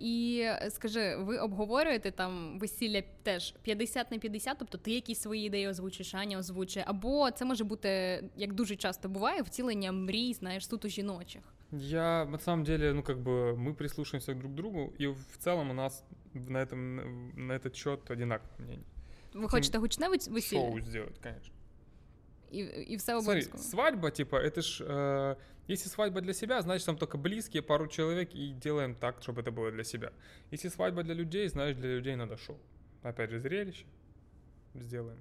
І скажи, ви обговорюєте там весілля теж 50 на 50, тобто ти якісь свої ідеї озвучуєш, Аня озвучує, або це може бути, як дуже часто буває, втілення мрій, знаєш, суто жіночих. Я, на самом деле, ну, как бы, мы прислушиваемся друг к другу, и в целом у нас на, этом, на этот счет одинаковое мнение. Вы хочете гучне весілля? Шоу сделать, конечно. И, и все обов'язково. Смотри, свадьба, типа, это ж... Э, если свадьба для себя, значит, там только близкие, пару человек, и делаем так, чтобы это было для себя. Если свадьба для людей, значит, для людей надо шоу. Опять же, зрелище. Сделаем.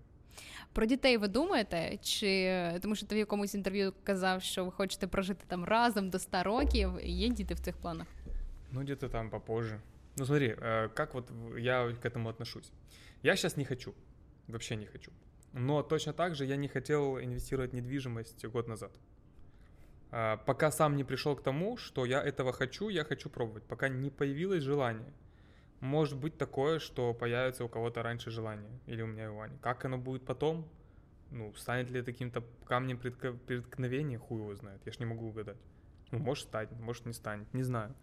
Про дітей ви думаєте? Чи тому що ти в якомусь інтерв'ю казав, що ви хочете прожити там разом до 100 років? Є діти в цих планах? Ну, где-то там попозже. Ну, смотри, э, как вот я к этому отношусь. Я сейчас не хочу, вообще не хочу. Но точно так же я не хотел инвестировать в недвижимость год назад. А, пока сам не пришел к тому, что я этого хочу, я хочу пробовать. Пока не появилось желание может быть такое, что появится у кого-то раньше желание, или у меня у Ани. Как оно будет потом? Ну, станет ли это каким-то камнем преткновения, хуй его знает. Я ж не могу угадать. Ну, может стать, может не станет, не знаю.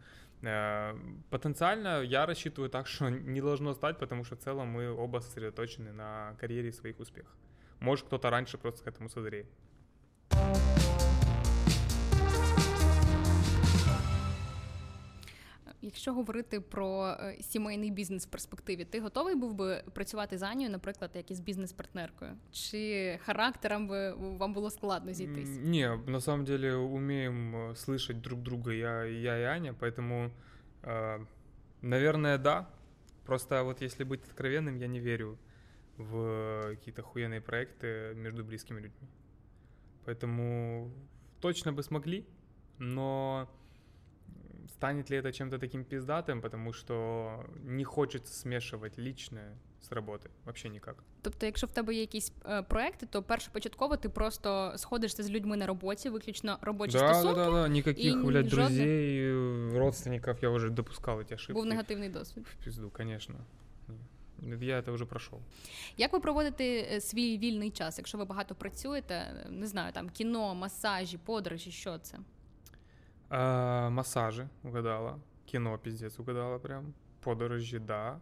Э, потенциально я рассчитываю так, что не должно стать, потому что в целом мы оба сосредоточены на карьере и своих успехах. Может, кто-то раньше просто к этому созреет. Якщо говорити про е, сімейний бізнес в перспективі, ти готовий був би працювати з Анією, наприклад, як із бізнес-партнеркою? Чи характером би вам було складно зійтись? Не, на самом деле умеем э, слышать друг друга я, я и Аня, поэтому, э, наверное, да. Просто вот если быть откровенным, я не верю в какие-то охуенные проекты между близкими людьми. Поэтому точно бы смогли, но станет ли это чем-то таким пиздатым, потому что не хочется смешивать личное з роботи, взагалі ніяк. Тобто, якщо в тебе є якісь е, проекти, то першопочатково ти просто сходишся з людьми на роботі, виключно робочі да, стосунки. Да, да, да, Никаких, блядь, жодних... друзей, родственников, я вже допускав эти ошибки. Був негативний досвід. В пизду, звісно. Я це вже пройшов. Як ви проводите е, свій вільний час, якщо ви багато працюєте? Не знаю, там кіно, масажі, подорожі, що це? А, массажи угадала. Кино пиздец угадала прям. Подорожи, да.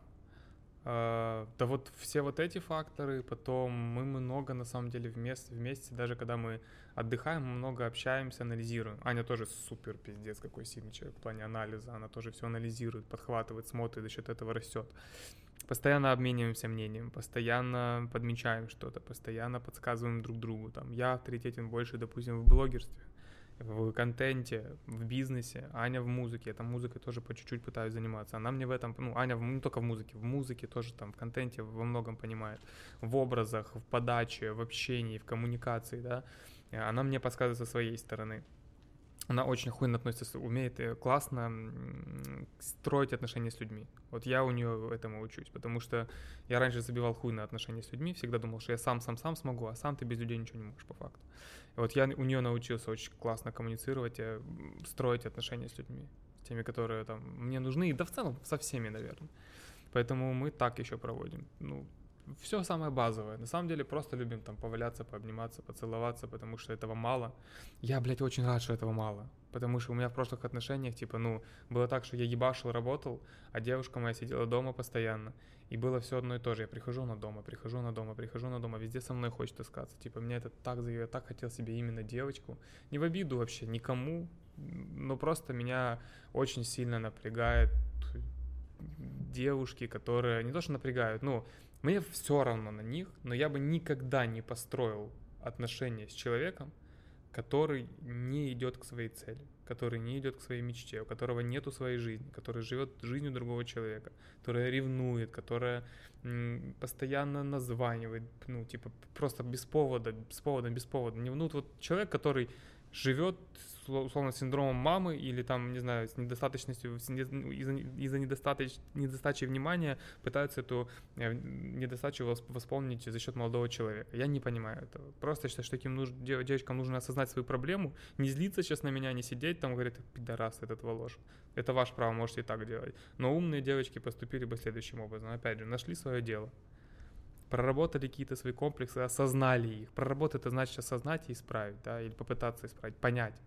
А, да вот все вот эти факторы, потом мы много на самом деле вместе, вместе, даже когда мы отдыхаем, мы много общаемся, анализируем. Аня тоже супер пиздец какой сильный человек в плане анализа, она тоже все анализирует, подхватывает, смотрит, за счет этого растет. Постоянно обмениваемся мнением, постоянно подмечаем что-то, постоянно подсказываем друг другу. Там, я авторитетен больше, допустим, в блогерстве, в контенте, в бизнесе, Аня в музыке. Я музыкой тоже по чуть-чуть пытаюсь заниматься. Она мне в этом, ну, Аня в, не только в музыке, в музыке тоже там, в контенте во многом понимает. В образах, в подаче, в общении, в коммуникации, да. Она мне подсказывает со своей стороны она очень охуенно относится, умеет классно строить отношения с людьми. Вот я у нее этому учусь, потому что я раньше забивал хуй на отношения с людьми, всегда думал, что я сам, сам, сам смогу, а сам ты без людей ничего не можешь по факту. И вот я у нее научился очень классно коммуницировать, строить отношения с людьми, с теми, которые там мне нужны, да в целом со всеми, наверное. Поэтому мы так еще проводим. Ну, все самое базовое. На самом деле просто любим там поваляться, пообниматься, поцеловаться, потому что этого мало. Я, блядь, очень рад, что этого мало. Потому что у меня в прошлых отношениях, типа, ну, было так, что я ебашил, работал, а девушка моя сидела дома постоянно. И было все одно и то же. Я прихожу на дома, прихожу на дома, прихожу на дома, везде со мной хочет искаться. Типа, меня это так заявил, я так хотел себе именно девочку. Не в обиду вообще никому, но просто меня очень сильно напрягает девушки, которые не то что напрягают, ну, мне все равно на них, но я бы никогда не построил отношения с человеком, который не идет к своей цели, который не идет к своей мечте, у которого нету своей жизни, который живет жизнью другого человека, которая ревнует, которая постоянно названивает, ну, типа, просто без повода, без повода, без повода. Ну, вот человек, который живет условно синдромом мамы или там, не знаю, с недостаточностью, из-за, из-за недостачи внимания пытаются эту э, недостачу восполнить за счет молодого человека. Я не понимаю этого. Просто считаю, что таким нуж, девочкам нужно осознать свою проблему, не злиться сейчас на меня, не сидеть там, говорит, пидорас этот Волош. Это ваше право, можете и так делать. Но умные девочки поступили бы следующим образом. Опять же, нашли свое дело проработали какие-то свои комплексы, осознали их. Проработать это значит осознать и исправить, да, или попытаться исправить, понять.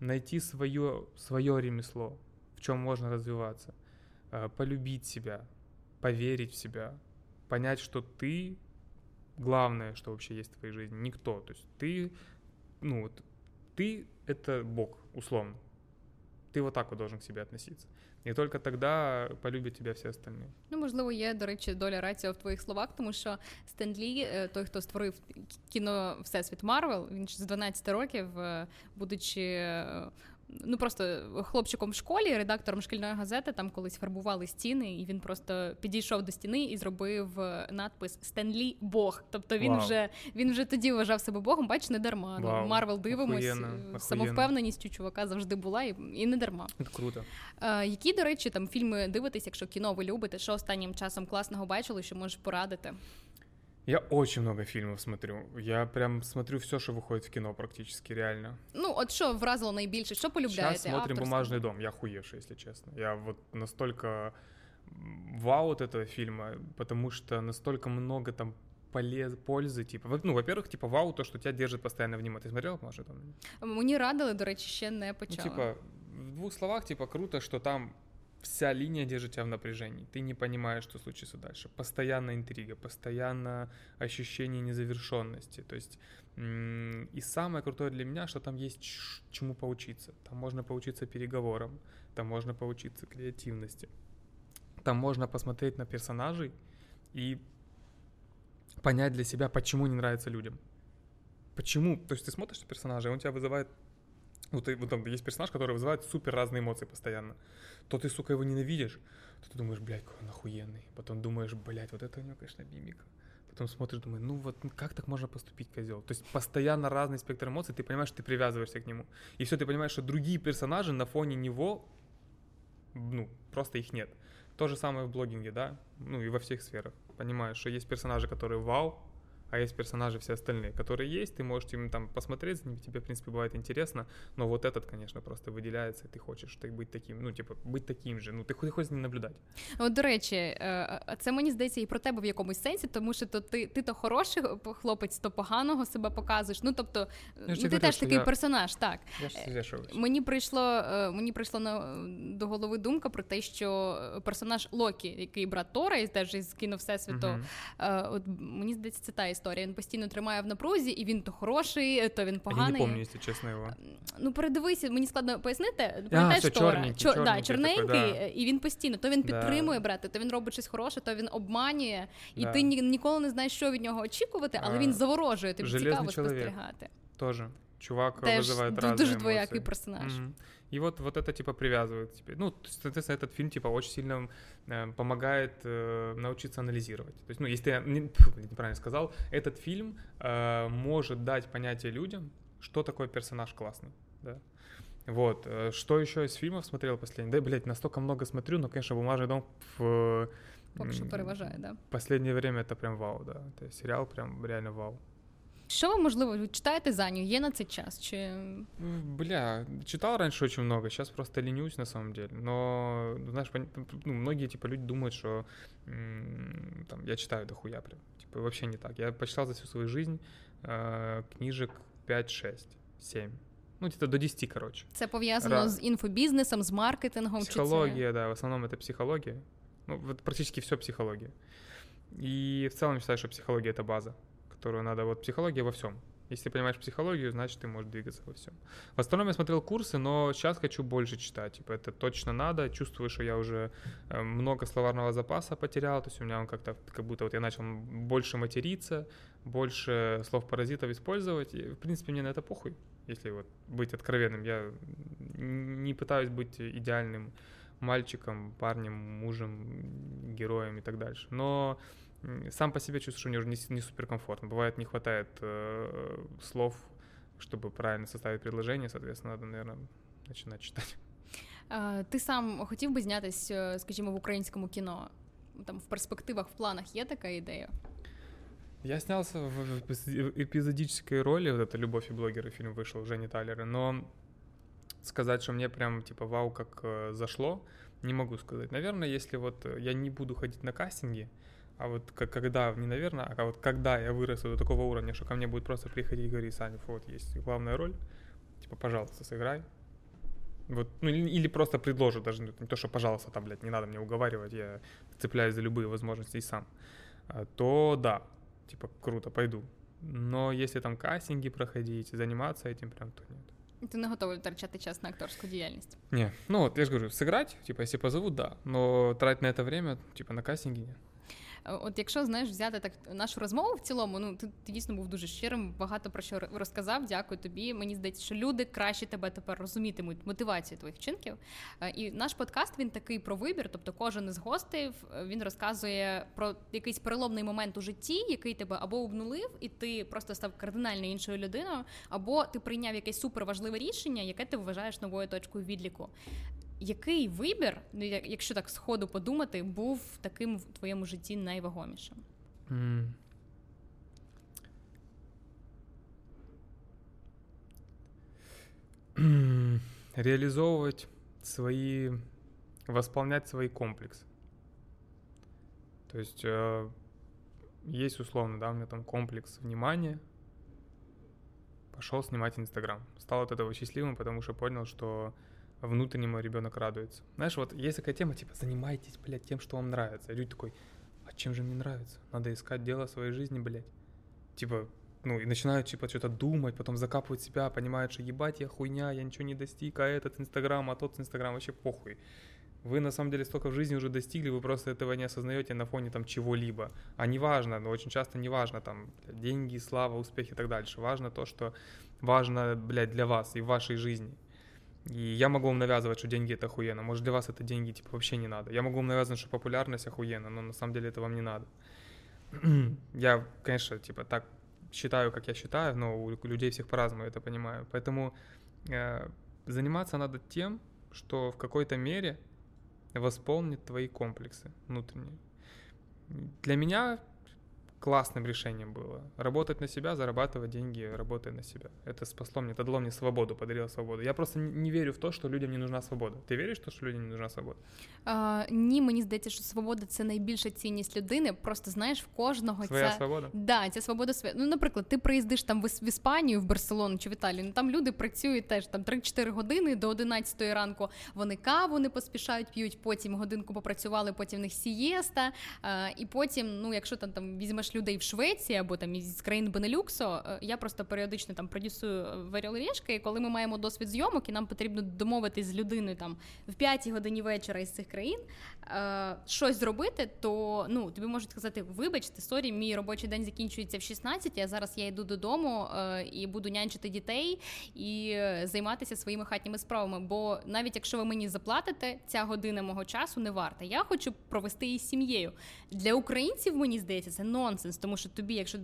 Найти свое, свое ремесло, в чем можно развиваться, э, полюбить себя, поверить в себя, понять, что ты главное, что вообще есть в твоей жизни, никто. То есть ты, ну вот, ты — это Бог, условно. Ти вот так вот должен к себе относиться І тільки тоді полюбять тебе всі остальні. Ну, можливо, є, до речі, доля рація в твоїх словах, тому що Стен Лі, е, той, хто створив кіно Всесвіт Марвел, він ж з 12 років, е, будучи е, ну просто хлопчиком в школі, редактором шкільної газети, там колись фарбували стіни, і він просто підійшов до стіни і зробив надпис Стенлі Бог. Тобто він Вау. вже він вже тоді вважав себе Богом, бач, не дарма. Ну, Марвел дивимось, Охуєнно. самовпевненість у чувака завжди була, і і не дарма. Круто. А, Які, до речі, там фільми дивитесь, якщо кіно ви любите, що останнім часом класного бачили, що можеш порадити? Я очень много фильмов смотрю. Я прям смотрю все, что выходит в кино практически, реально. Ну, от що вразило найбільше? Що полюбляєте? Сейчас смотрим «Бумажный дом». Я хуевший, если честно. Я вот настолько вау от этого фильма, потому что настолько много там полез, пользы, типа, ну, во-первых, типа, вау, то, что тебя держит постоянно внимание. Ты смотрел «Бумажный дом»? Мені радили, до речі, ще не почала. Ну, типа, в двух словах, типа, круто, что там вся линия держит тебя в напряжении. Ты не понимаешь, что случится дальше. Постоянная интрига, постоянно ощущение незавершенности. То есть и самое крутое для меня, что там есть чему поучиться. Там можно поучиться переговорам, там можно поучиться креативности. Там можно посмотреть на персонажей и понять для себя, почему не нравится людям. Почему? То есть ты смотришь на персонажа, и он тебя вызывает вот, вот там есть персонаж, который вызывает супер разные эмоции постоянно. То ты, сука, его ненавидишь, то ты думаешь, блядь, какой он охуенный. Потом думаешь, блядь, вот это у него, конечно, мимика. Потом смотришь, думаешь, ну вот ну как так можно поступить, козел? То есть постоянно разный спектр эмоций, ты понимаешь, что ты привязываешься к нему. И все, ты понимаешь, что другие персонажи на фоне него, ну, просто их нет. То же самое в блогинге, да, ну и во всех сферах. Понимаешь, что есть персонажи, которые вау, а есть персонажи все остальные, которые есть, ты можешь им там посмотреть, за ними тебе, в принципе, бывает интересно, но вот этот, конечно, просто виділяється, і ти хочеш так бути таким, ну, типу, бути таким же, ну, ти хочеш з ним наблюдати. От, до речі, е, це мені здається і про тебе в якомусь сенсі, тому що то ти ти то хороший хлопець, то поганого себе показуєш. Ну, тобто, ну, ти теж такий я... персонаж, так. Я ж мені прийшло е, мені прийшло на, до голови думка про те, що персонаж Локі, який брат Тора, і теж із кіно Всесвіту, uh-huh. от мені здається, це та історія історія. Він постійно тримає в напрузі, і він то хороший, то він поганий. Я не пам'ятаю, якщо чесно його. Ну, передивися, мені складно пояснити. Пам'ятаєш Тора? Чорненький, Чор, чорненький, да, чорненький да. і він постійно. То він підтримує да. брати, то він робить щось хороше, то він обманює, і да. ти ні, ніколи не знаєш, що від нього очікувати, але а, він заворожує, тобі цікаво спостерігати. Тоже. Чувак Теж вызывает разные дуже двоякий персонаж. Mm-hmm. И вот, вот это, типа, привязывает тебе. Ну, соответственно, этот фильм, типа, очень сильно э, помогает э, научиться анализировать. То есть, ну, если я не, неправильно сказал, этот фильм э, может дать понятие людям, что такое персонаж классный, да. Вот. Э, что еще из фильмов смотрел последний? Да, блядь, настолько много смотрю, но, конечно, «Бумажный дом» в... Пока что да. Последнее время это прям вау, да. Это сериал прям реально вау. Що ви, можливо, читаєте за нього? Є на цей час? Чи... Бля, читал раньше очень много, сейчас просто ленюсь на самом деле. Но, знаешь, ну, многие типа люди думают, что там, я читаю дохуя прям. Типа вообще не так. Я почитал за всю свою жизнь э, книжек 5-6, 7. Ну, где-то до 10, короче. Це пов'язано Ра- з інфобізнесом, з маркетингом. Чи це... Психология, да, в основном это психология. Ну, вот практически все психология. И в целом считаю, что психология это база, которую надо. Вот психология во всем. Если ты понимаешь психологию, значит, ты можешь двигаться во всем. В основном я смотрел курсы, но сейчас хочу больше читать. Типа, это точно надо. Чувствую, что я уже э, много словарного запаса потерял. То есть у меня он как-то, как будто вот я начал больше материться, больше слов-паразитов использовать. И, в принципе, мне на это похуй, если вот быть откровенным. Я не пытаюсь быть идеальным мальчиком, парнем, мужем, героем и так дальше. Но сам по себе чувствую, что мне уже не, с- не суперкомфортно. Бывает, не хватает э, слов, чтобы правильно составить предложение, соответственно, надо, наверное, начинать читать. Е, Ти сам хотів би знятись, е, скажімо, в українському кіно? Там в перспективах, в планах є така ідея? Я снялся в, в эпиз- эпизодической роли, вот это «Любовь и блогеры» фильм вышел, Жени Талера, но сказать, что мне прям, типа, вау, как э, зашло, не могу сказать. Наверное, если вот э, я не буду ходить на кастинги, а вот к- когда, не наверное, а вот когда я вырасту до такого уровня, что ко мне будет просто приходить и говорить, Саня, вот есть главная роль, типа, пожалуйста, сыграй. Вот, ну или, или просто предложат, даже не то, что пожалуйста, там, блядь, не надо мне уговаривать, я цепляюсь за любые возможности и сам, А, то да, типа, круто, пойду. Но если там кастинги проходить, заниматься этим прям, то нет. Ти не готовий втрачати час на акторську діяльність. Не, ну вот, я же говорю, сыграть, типа, если позовут, да, но тратить на это время, типа, на кастинге нет. Е, От якщо знаєш взяти так нашу розмову в цілому, ну ти, ти дійсно був дуже щирим, багато про що розказав. Дякую тобі. Мені здається, що люди краще тебе тепер розумітимуть мотивацію твоїх вчинків. Е, І наш подкаст він такий про вибір. Тобто, кожен із гостей е, він розказує про якийсь переломний момент у житті, який тебе або обнулив, і ти просто став кардинально іншою людиною, або ти прийняв якесь суперважливе рішення, яке ти вважаєш новою точкою відліку. Який вибір, ну, як- якщо так сходу подумати, був таким в твоєму житті найвагомішим? М. *clears throat* Реализовывать свои, восполнять свои комплексы. То есть э, есть условно, да, у меня там комплекс внимания. Пошел снимать Инстаграм. Стал от этого счастливым, потому что понял, что внутренне мой ребенок радуется. Знаешь, вот есть такая тема, типа, занимайтесь, блядь, тем, что вам нравится. И люди такой, а чем же мне нравится? Надо искать дело своей жизни, блядь. Типа, ну, и начинают, типа, что-то думать, потом закапывают себя, понимают, что ебать, я хуйня, я ничего не достиг, а этот Инстаграм, а тот Инстаграм, вообще похуй. Вы, на самом деле, столько в жизни уже достигли, вы просто этого не осознаете на фоне там чего-либо. А не важно, но очень часто не важно там деньги, слава, успех и так дальше. Важно то, что важно, блядь, для вас и в вашей жизни. И я могу вам навязывать, что деньги это охуенно. Может, для вас это деньги, типа, вообще не надо. Я могу вам навязывать, что популярность охуенно, но на самом деле это вам не надо. *clears throat* я, конечно, типа, так считаю, как я считаю, но у людей всех по-разному это понимаю. Поэтому э, заниматься надо тем, что в какой-то мере восполнит твои комплексы внутренние. Для меня классным решением было работать на себя, зарабатывать деньги, работая на себя. Это спасло мне, это дало мне свободу, подарило свободу. Я просто не не верю в то, что людям не нужна свобода. Ты веришь в то, что людям не нужна свобода? А, ні, мені здається, що свобода це найбільша цінність людини. Просто знаєш, в кожного Своя ця свобода? Да, ця свобода своя. Ну, наприклад, ти приїздиш там в, Іс- в Іспанію, в Барселону чи в Італію. Ну там люди працюють теж там 3-4 години до 11 ранку. Вони каву не поспішають, п'ють, потім годинку попрацювали, потім в них сієста. А, і потім, ну, якщо там, там візьмеш людей в Швеції або там із країн Бенелюксу, е, я просто періодично там продюсую варіолріжки, і коли ми маємо досвід зйомок, і нам потрібно домовитись з людиною там в 5 годині вечора із цих країн е, щось зробити, то ну тобі можуть сказати, вибачте, сорі, мій робочий день закінчується в 16, а зараз я йду додому е, і буду нянчити дітей і е, займатися своїми хатніми справами. Бо навіть якщо ви мені заплатите, ця година мого часу не варта. Я хочу провести її з сім'єю. Для українців мені здається це нонсенс, тому що тобі, якщо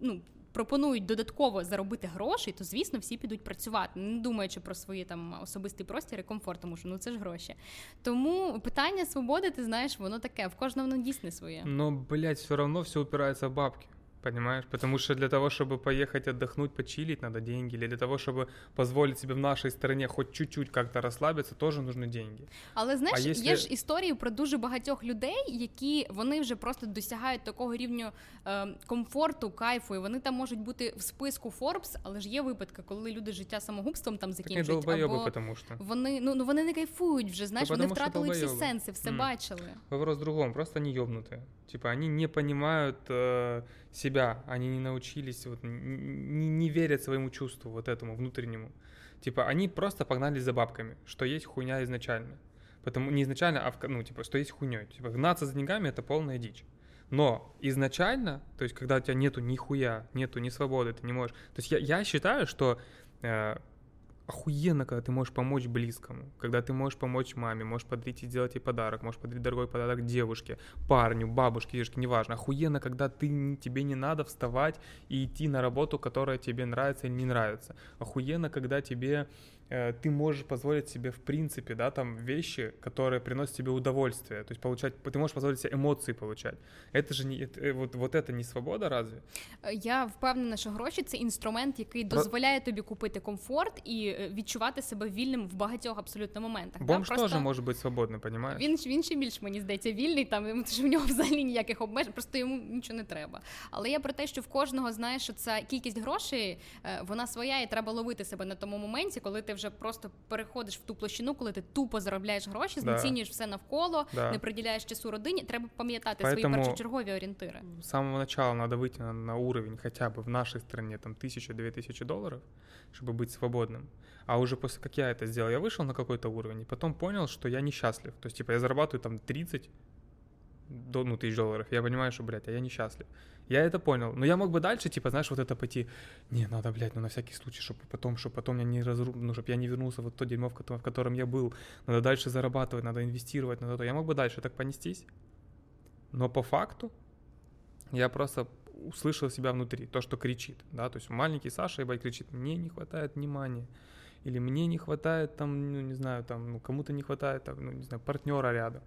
ну. Пропонують додатково заробити гроші, то звісно всі підуть працювати, не думаючи про свої там особистий простір і комфорт, тому що ну це ж гроші. Тому питання свободи, ти знаєш, воно таке, в кожного воно дійсне своє. Ну блядь, все одно все упирається в бабки. Понимаешь? Потому что для того, чтобы поехать отдохнуть, почилить, надо деньги. Или для того, чтобы позволить себе в нашей стране хоть чуть-чуть как-то розслабитися, теж нужны деньги. Але знаєш, А якщо- є ж історії про дуже багатьох людей, які вони вже просто досягають такого рівню е, комфорту, кайфу, і вони там можуть бути в списку Forbes, але ж є випадки, коли люди життя самогубством там Такі закінчують. долбойоби, або потому що. вони ну, ну вони не кайфують вже, знаєш, Та вони потому що втратили всі долбойоби. сенси, все Мгм. бачили. Вопрос в другом, просто они ёбнутые. Типа они не понимают э, себя, они не научились, вот, не, не верят своему чувству, вот этому внутреннему. Типа они просто погнались за бабками, что есть хуйня изначально. Потому не изначально, а в, ну, типа, что есть хуйней. Типа гнаться за деньгами это полная дичь. Но изначально, то есть когда у тебя нету ни хуя, нету ни свободы, ты не можешь. То есть я, я считаю, что э, охуенно, когда ты можешь помочь близкому, когда ты можешь помочь маме, можешь подарить и сделать ей подарок, можешь подарить дорогой подарок девушке, парню, бабушке, дедушке, неважно. Охуенно, когда ты, тебе не надо вставать и идти на работу, которая тебе нравится или не нравится. Охуенно, когда тебе ты можешь позволить себе в принципе, да, там вещи, которые приносят тебе удовольствие, то есть получать, ты можешь позволить себе эмоции получать. Это же не, это, э, вот, вот это не свобода разве? Е, Я впевнена, що гроші це інструмент, який Про- дозволяє тобі купити комфорт і е, відчувати себе вільним в багатьох абсолютно моментах. Бомж да? тоже может быть свободный, понимаешь? Він, він ще більш мені здається вільний, там тому що в нього взагалі ніяких обмежень, просто йому нічого не треба. Але я про те, що в кожного знаєш, що ця кількість грошей е, вона своя, і треба ловити себе на тому моменті, коли ти вже просто переходиш в ту площину, коли ти тупо заробляєш гроші, Да. знецінюєш все навколо, Да. не приділяєш часу родині. Треба пам'ятати свої Поэтому- першочергові орієнтири. с самого начала надо выйти на, на уровень хотя бы в нашей стране там тысяча-две тысячи долларов, чтобы быть свободным. А уже после как я это сделал, я вышел на какой-то уровень и потом понял, что я несчастлив. То есть, типа, я зарабатываю там 30 до, ну, тысяч долларов. Я понимаю, что, блядь, а я несчастлив. Я это понял. Но я мог бы дальше, типа, знаешь, вот это пойти, не, надо, блядь, ну на всякий случай, чтобы потом, чтобы потом я не разру... ну, чтобы я не вернулся вот то дерьмо, в котором, в котором я был. Надо дальше зарабатывать, надо инвестировать, надо то. Я мог бы дальше так понестись. Но по факту я просто услышал себя внутри, то, что кричит, да, то есть маленький Саша, ебать, кричит, мне не хватает внимания, или мне не хватает там, ну, не знаю, там, ну, кому-то не хватает, там, ну, не знаю, партнера рядом,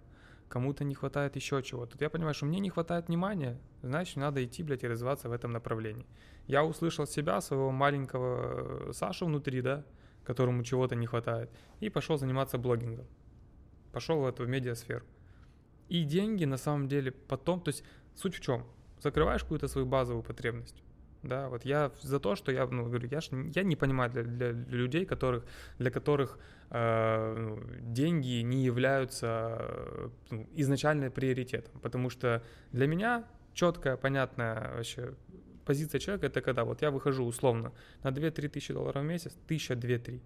кому-то не хватает еще чего-то. Тут я понимаю, что мне не хватает внимания, значит, надо идти, блядь, и развиваться в этом направлении. Я услышал себя, своего маленького э, Сашу внутри, да, которому чего-то не хватает, и пошел заниматься блогингом. Пошел в эту медиасферу. И деньги на самом деле потом, то есть суть в чем? Закрываешь какую-то свою базовую потребность. Да, вот я за то, что я, ну, говорю, я, ж я не понимаю для, для людей, которых, для которых э, ну, деньги не являются э, ну, изначально приоритетом, потому что для меня четкая, понятная вообще позиция человека это когда вот я выхожу условно на 2-3 тысячи долларов в месяц, тысяча, 2-3.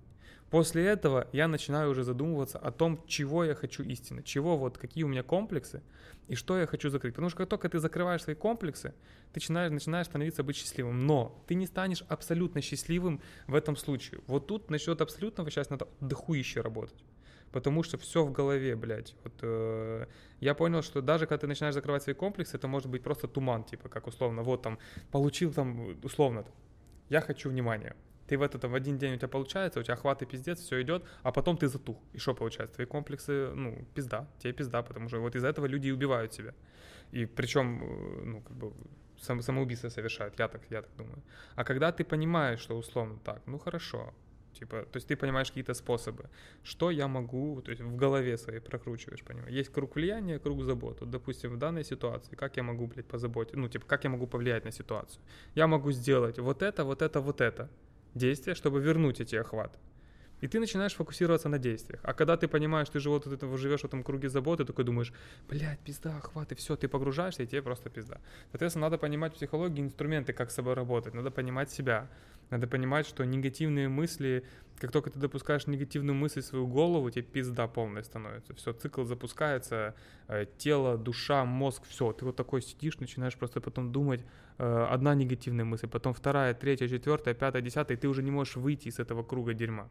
После этого я начинаю уже задумываться о том, чего я хочу истинно, чего вот, какие у меня комплексы и что я хочу закрыть. Потому что как только ты закрываешь свои комплексы, ты начинаешь, начинаешь становиться быть счастливым. Но ты не станешь абсолютно счастливым в этом случае. Вот тут насчет абсолютного сейчас надо дохуище работать. Потому что все в голове, блядь. Вот, э, я понял, что даже когда ты начинаешь закрывать свои комплексы, это может быть просто туман, типа, как условно, вот там, получил там, условно, я хочу внимания. Ты в это в один день у тебя получается, у тебя хват пиздец, все идет, а потом ты затух. И что получается? Твои комплексы, ну, пизда, тебе пизда, потому что вот из-за этого люди и убивают себя. И причем, э, ну, как бы, сам, самоубийство совершают, я так, я так думаю. А когда ты понимаешь, что условно так, ну хорошо, типа, то есть ты понимаешь какие-то способы, что я могу, то есть в голове своей прокручиваешь, понимаешь. Есть круг влияния, круг забот. Вот, допустим, в данной ситуации, как я могу, блядь, позаботиться, ну, типа, как я могу повлиять на ситуацию? Я могу сделать вот это, вот это, вот это действие, чтобы вернуть эти охваты. И ты начинаешь фокусироваться на действиях. А когда ты понимаешь, ты же вот живешь в этом круге заботы, такой думаешь, блядь, пизда, охваты, все, ты погружаешься, и тебе просто пизда. Соответственно, надо понимать в психологии инструменты, как с собой работать. Надо понимать себя. Надо понимать, что негативные мысли, как только ты допускаешь негативную мысль в свою голову, тебе пизда полная становится. Все, цикл запускается, э, тело, душа, мозг, все. Ты вот такой сидишь, начинаешь просто потом думать, э, одна негативная мысль, потом вторая, третья, четвертая, пятая, десятая, и ты уже не можешь выйти из этого круга дерьма.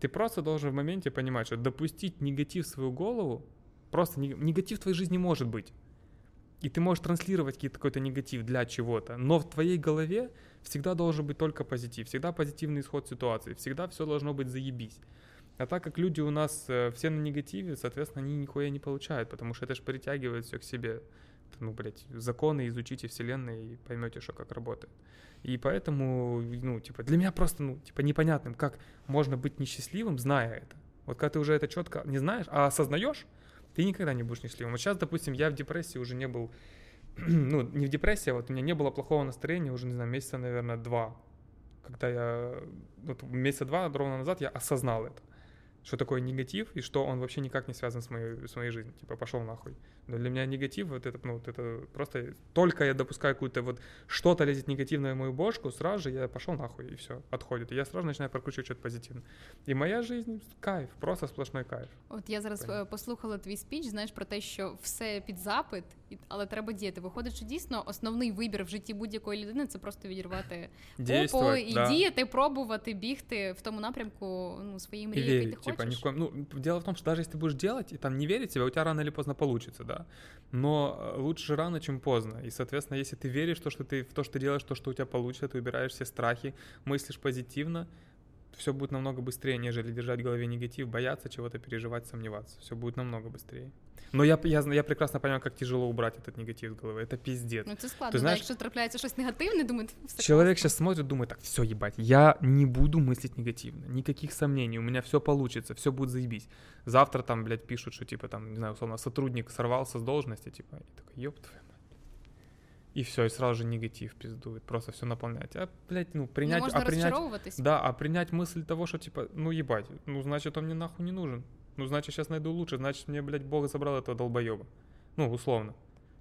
Ты просто должен в моменте понимать, что допустить негатив в свою голову, просто не- негатив в твоей жизни может быть. И ты можешь транслировать какой-то негатив для чего-то, но в твоей голове всегда должен быть только позитив, всегда позитивный исход ситуации, всегда все должно быть заебись. А так как люди у нас э, все на негативе, соответственно, они нихуя не получают, потому что это же притягивает все к себе. ну, блядь, законы изучите вселенной и поймете, что как работает. И поэтому, ну, типа, для меня просто, ну, типа, непонятным, как можно быть несчастливым, зная это. Вот когда ты уже это четко не знаешь, а осознаешь, ты никогда не будешь счастливым. Вот сейчас, допустим, я в депрессии уже не был, *clears throat* ну, не в депрессии, а вот у меня не было плохого настроения уже, не знаю, месяца, наверное, два. Когда я, вот месяца два ровно назад я осознал это что такое негатив и что он вообще никак не связан с моей, с моей жизнью. Типа, пошел нахуй. Но для меня негатив, вот это, ну, вот это просто... Только я допускаю какую-то вот... Что-то лезет негативное в мою бошку, сразу же я пошел нахуй, и все, отходит. И я сразу начинаю прокручивать что-то позитивное. І моя жизнь кайф, просто сплошной кайф. От я зараз Понятно. послухала твій спіч, знаєш, про те, що все під запит, але треба діяти. Виходить, що дійсно основний вибір в житті будь-якої людини це просто відірвати попу і да. діяти, пробувати, бігти в тому напрямку ну, своєї мрії, який ти хочеш. Типа, ни в коем... Ну, дело в том, что даже если ты будешь делать и там не верить себе, у тебя рано или поздно получится, да. Но э, лучше рано, чем поздно. И, соответственно, если ты веришь в то, что ты, в то, что ты делаешь, то, что у тебя получится, ты убираешь все страхи, мыслишь позитивно, все будет намного быстрее, нежели держать в голове негатив, бояться чего-то, переживать, сомневаться. Все будет намного быстрее. Но я я, я прекрасно понимаю, как тяжело убрать этот негатив з голови. Это пиздец. Ну це складно. Ти знаєш, якщо трапляється щось негативне, думає, все Человек сейчас смотрит, думает, так, все, ебать, я не буду мыслить негативно, никаких сомнений, у меня все получится, все будет заебись. Завтра там, блядь, пишут, что типа там, не знаю, условно, сотрудник сорвался с должности, типа, и такой, ёб твою и все, и сразу же негатив пиздует, просто все наполнять. А, блядь, ну, принять... Не а принять да, а принять мысль того, что, типа, ну, ебать, ну, значит, он мне нахуй не нужен. Ну, значит, сейчас найду лучше, значит, мне, блядь, Бог забрал этого долбоеба. Ну, условно.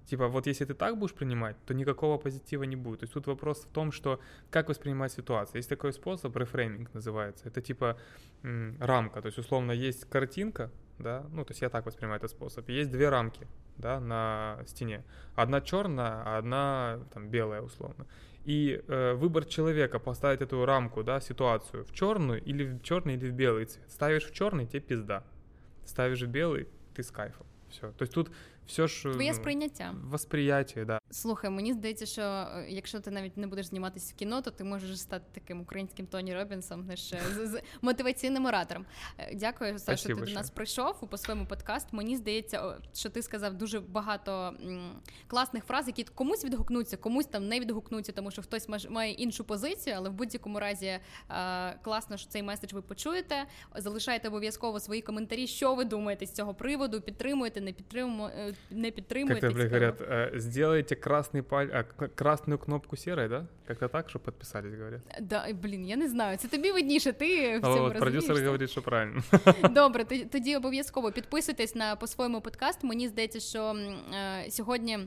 Типа, вот если ты так будешь принимать, то никакого позитива не будет. То есть тут вопрос в том, что как воспринимать ситуацию. Есть такой способ, рефрейминг называется. Это типа м- рамка. То есть, условно, есть картинка, да, ну, то есть я так воспринимаю этот способ. Есть две рамки, да, на стене. Одна черная, а одна там белая, условно. И э, выбор человека поставить эту рамку, да, ситуацию в черную или в черный или в белый цвет. Ставишь в черный, тебе пизда. Ставишь белый, ты с кайфом. Все. То есть тут все ж твоє ну, сприйняття. Восприяття, да. Слухай, мені здається, що е, якщо ти навіть не будеш зніматися в кіно, то ти можеш стати таким українським Тоні Робінсом, знаєш, з, з мотиваційним оратором. Е, дякую, Саша, що ти до нас прийшов по своєму подкаст. Мені здається, що ти сказав дуже багато класних фраз, які комусь відгукнуться, комусь там не відгукнуться, тому що хтось має іншу позицію, але в будь-якому разі е, класно, що цей меседж ви почуєте. Залишайте обов'язково свої коментарі, що ви думаєте з цього приводу, підтримуєте, не підтримуєте не підтримуєте. Как блин, говорят, э, сделайте красный паль... а, красную кнопку серой, да? Как-то так, щоб підписались, говорят. Да, блін, я не знаю. Це тобі видніше, ти в цьому розумієш. Продюсер говорить, що правильно. *laughs* Добре, тоді обов'язково підписуйтесь на по своєму подкасту. Мені здається, що е, сьогодні.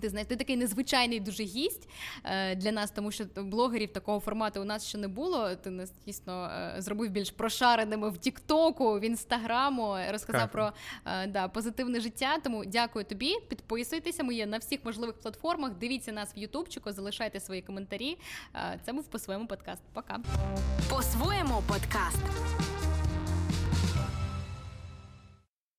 Ти знаєш, ти такий незвичайний дуже гість е, для нас, тому що блогерів такого формату у нас ще не було. Ти нас дійсно е, зробив більш прошареними в Тіктоку, в інстаграму, розказав так. про е, да, позитивне життя. Тому дякую тобі. Підписуйтеся. Ми є на всіх можливих платформах. Дивіться нас в Ютубчику, залишайте свої коментарі. Це був по своєму подкаст. Пока. По своєму подкаст.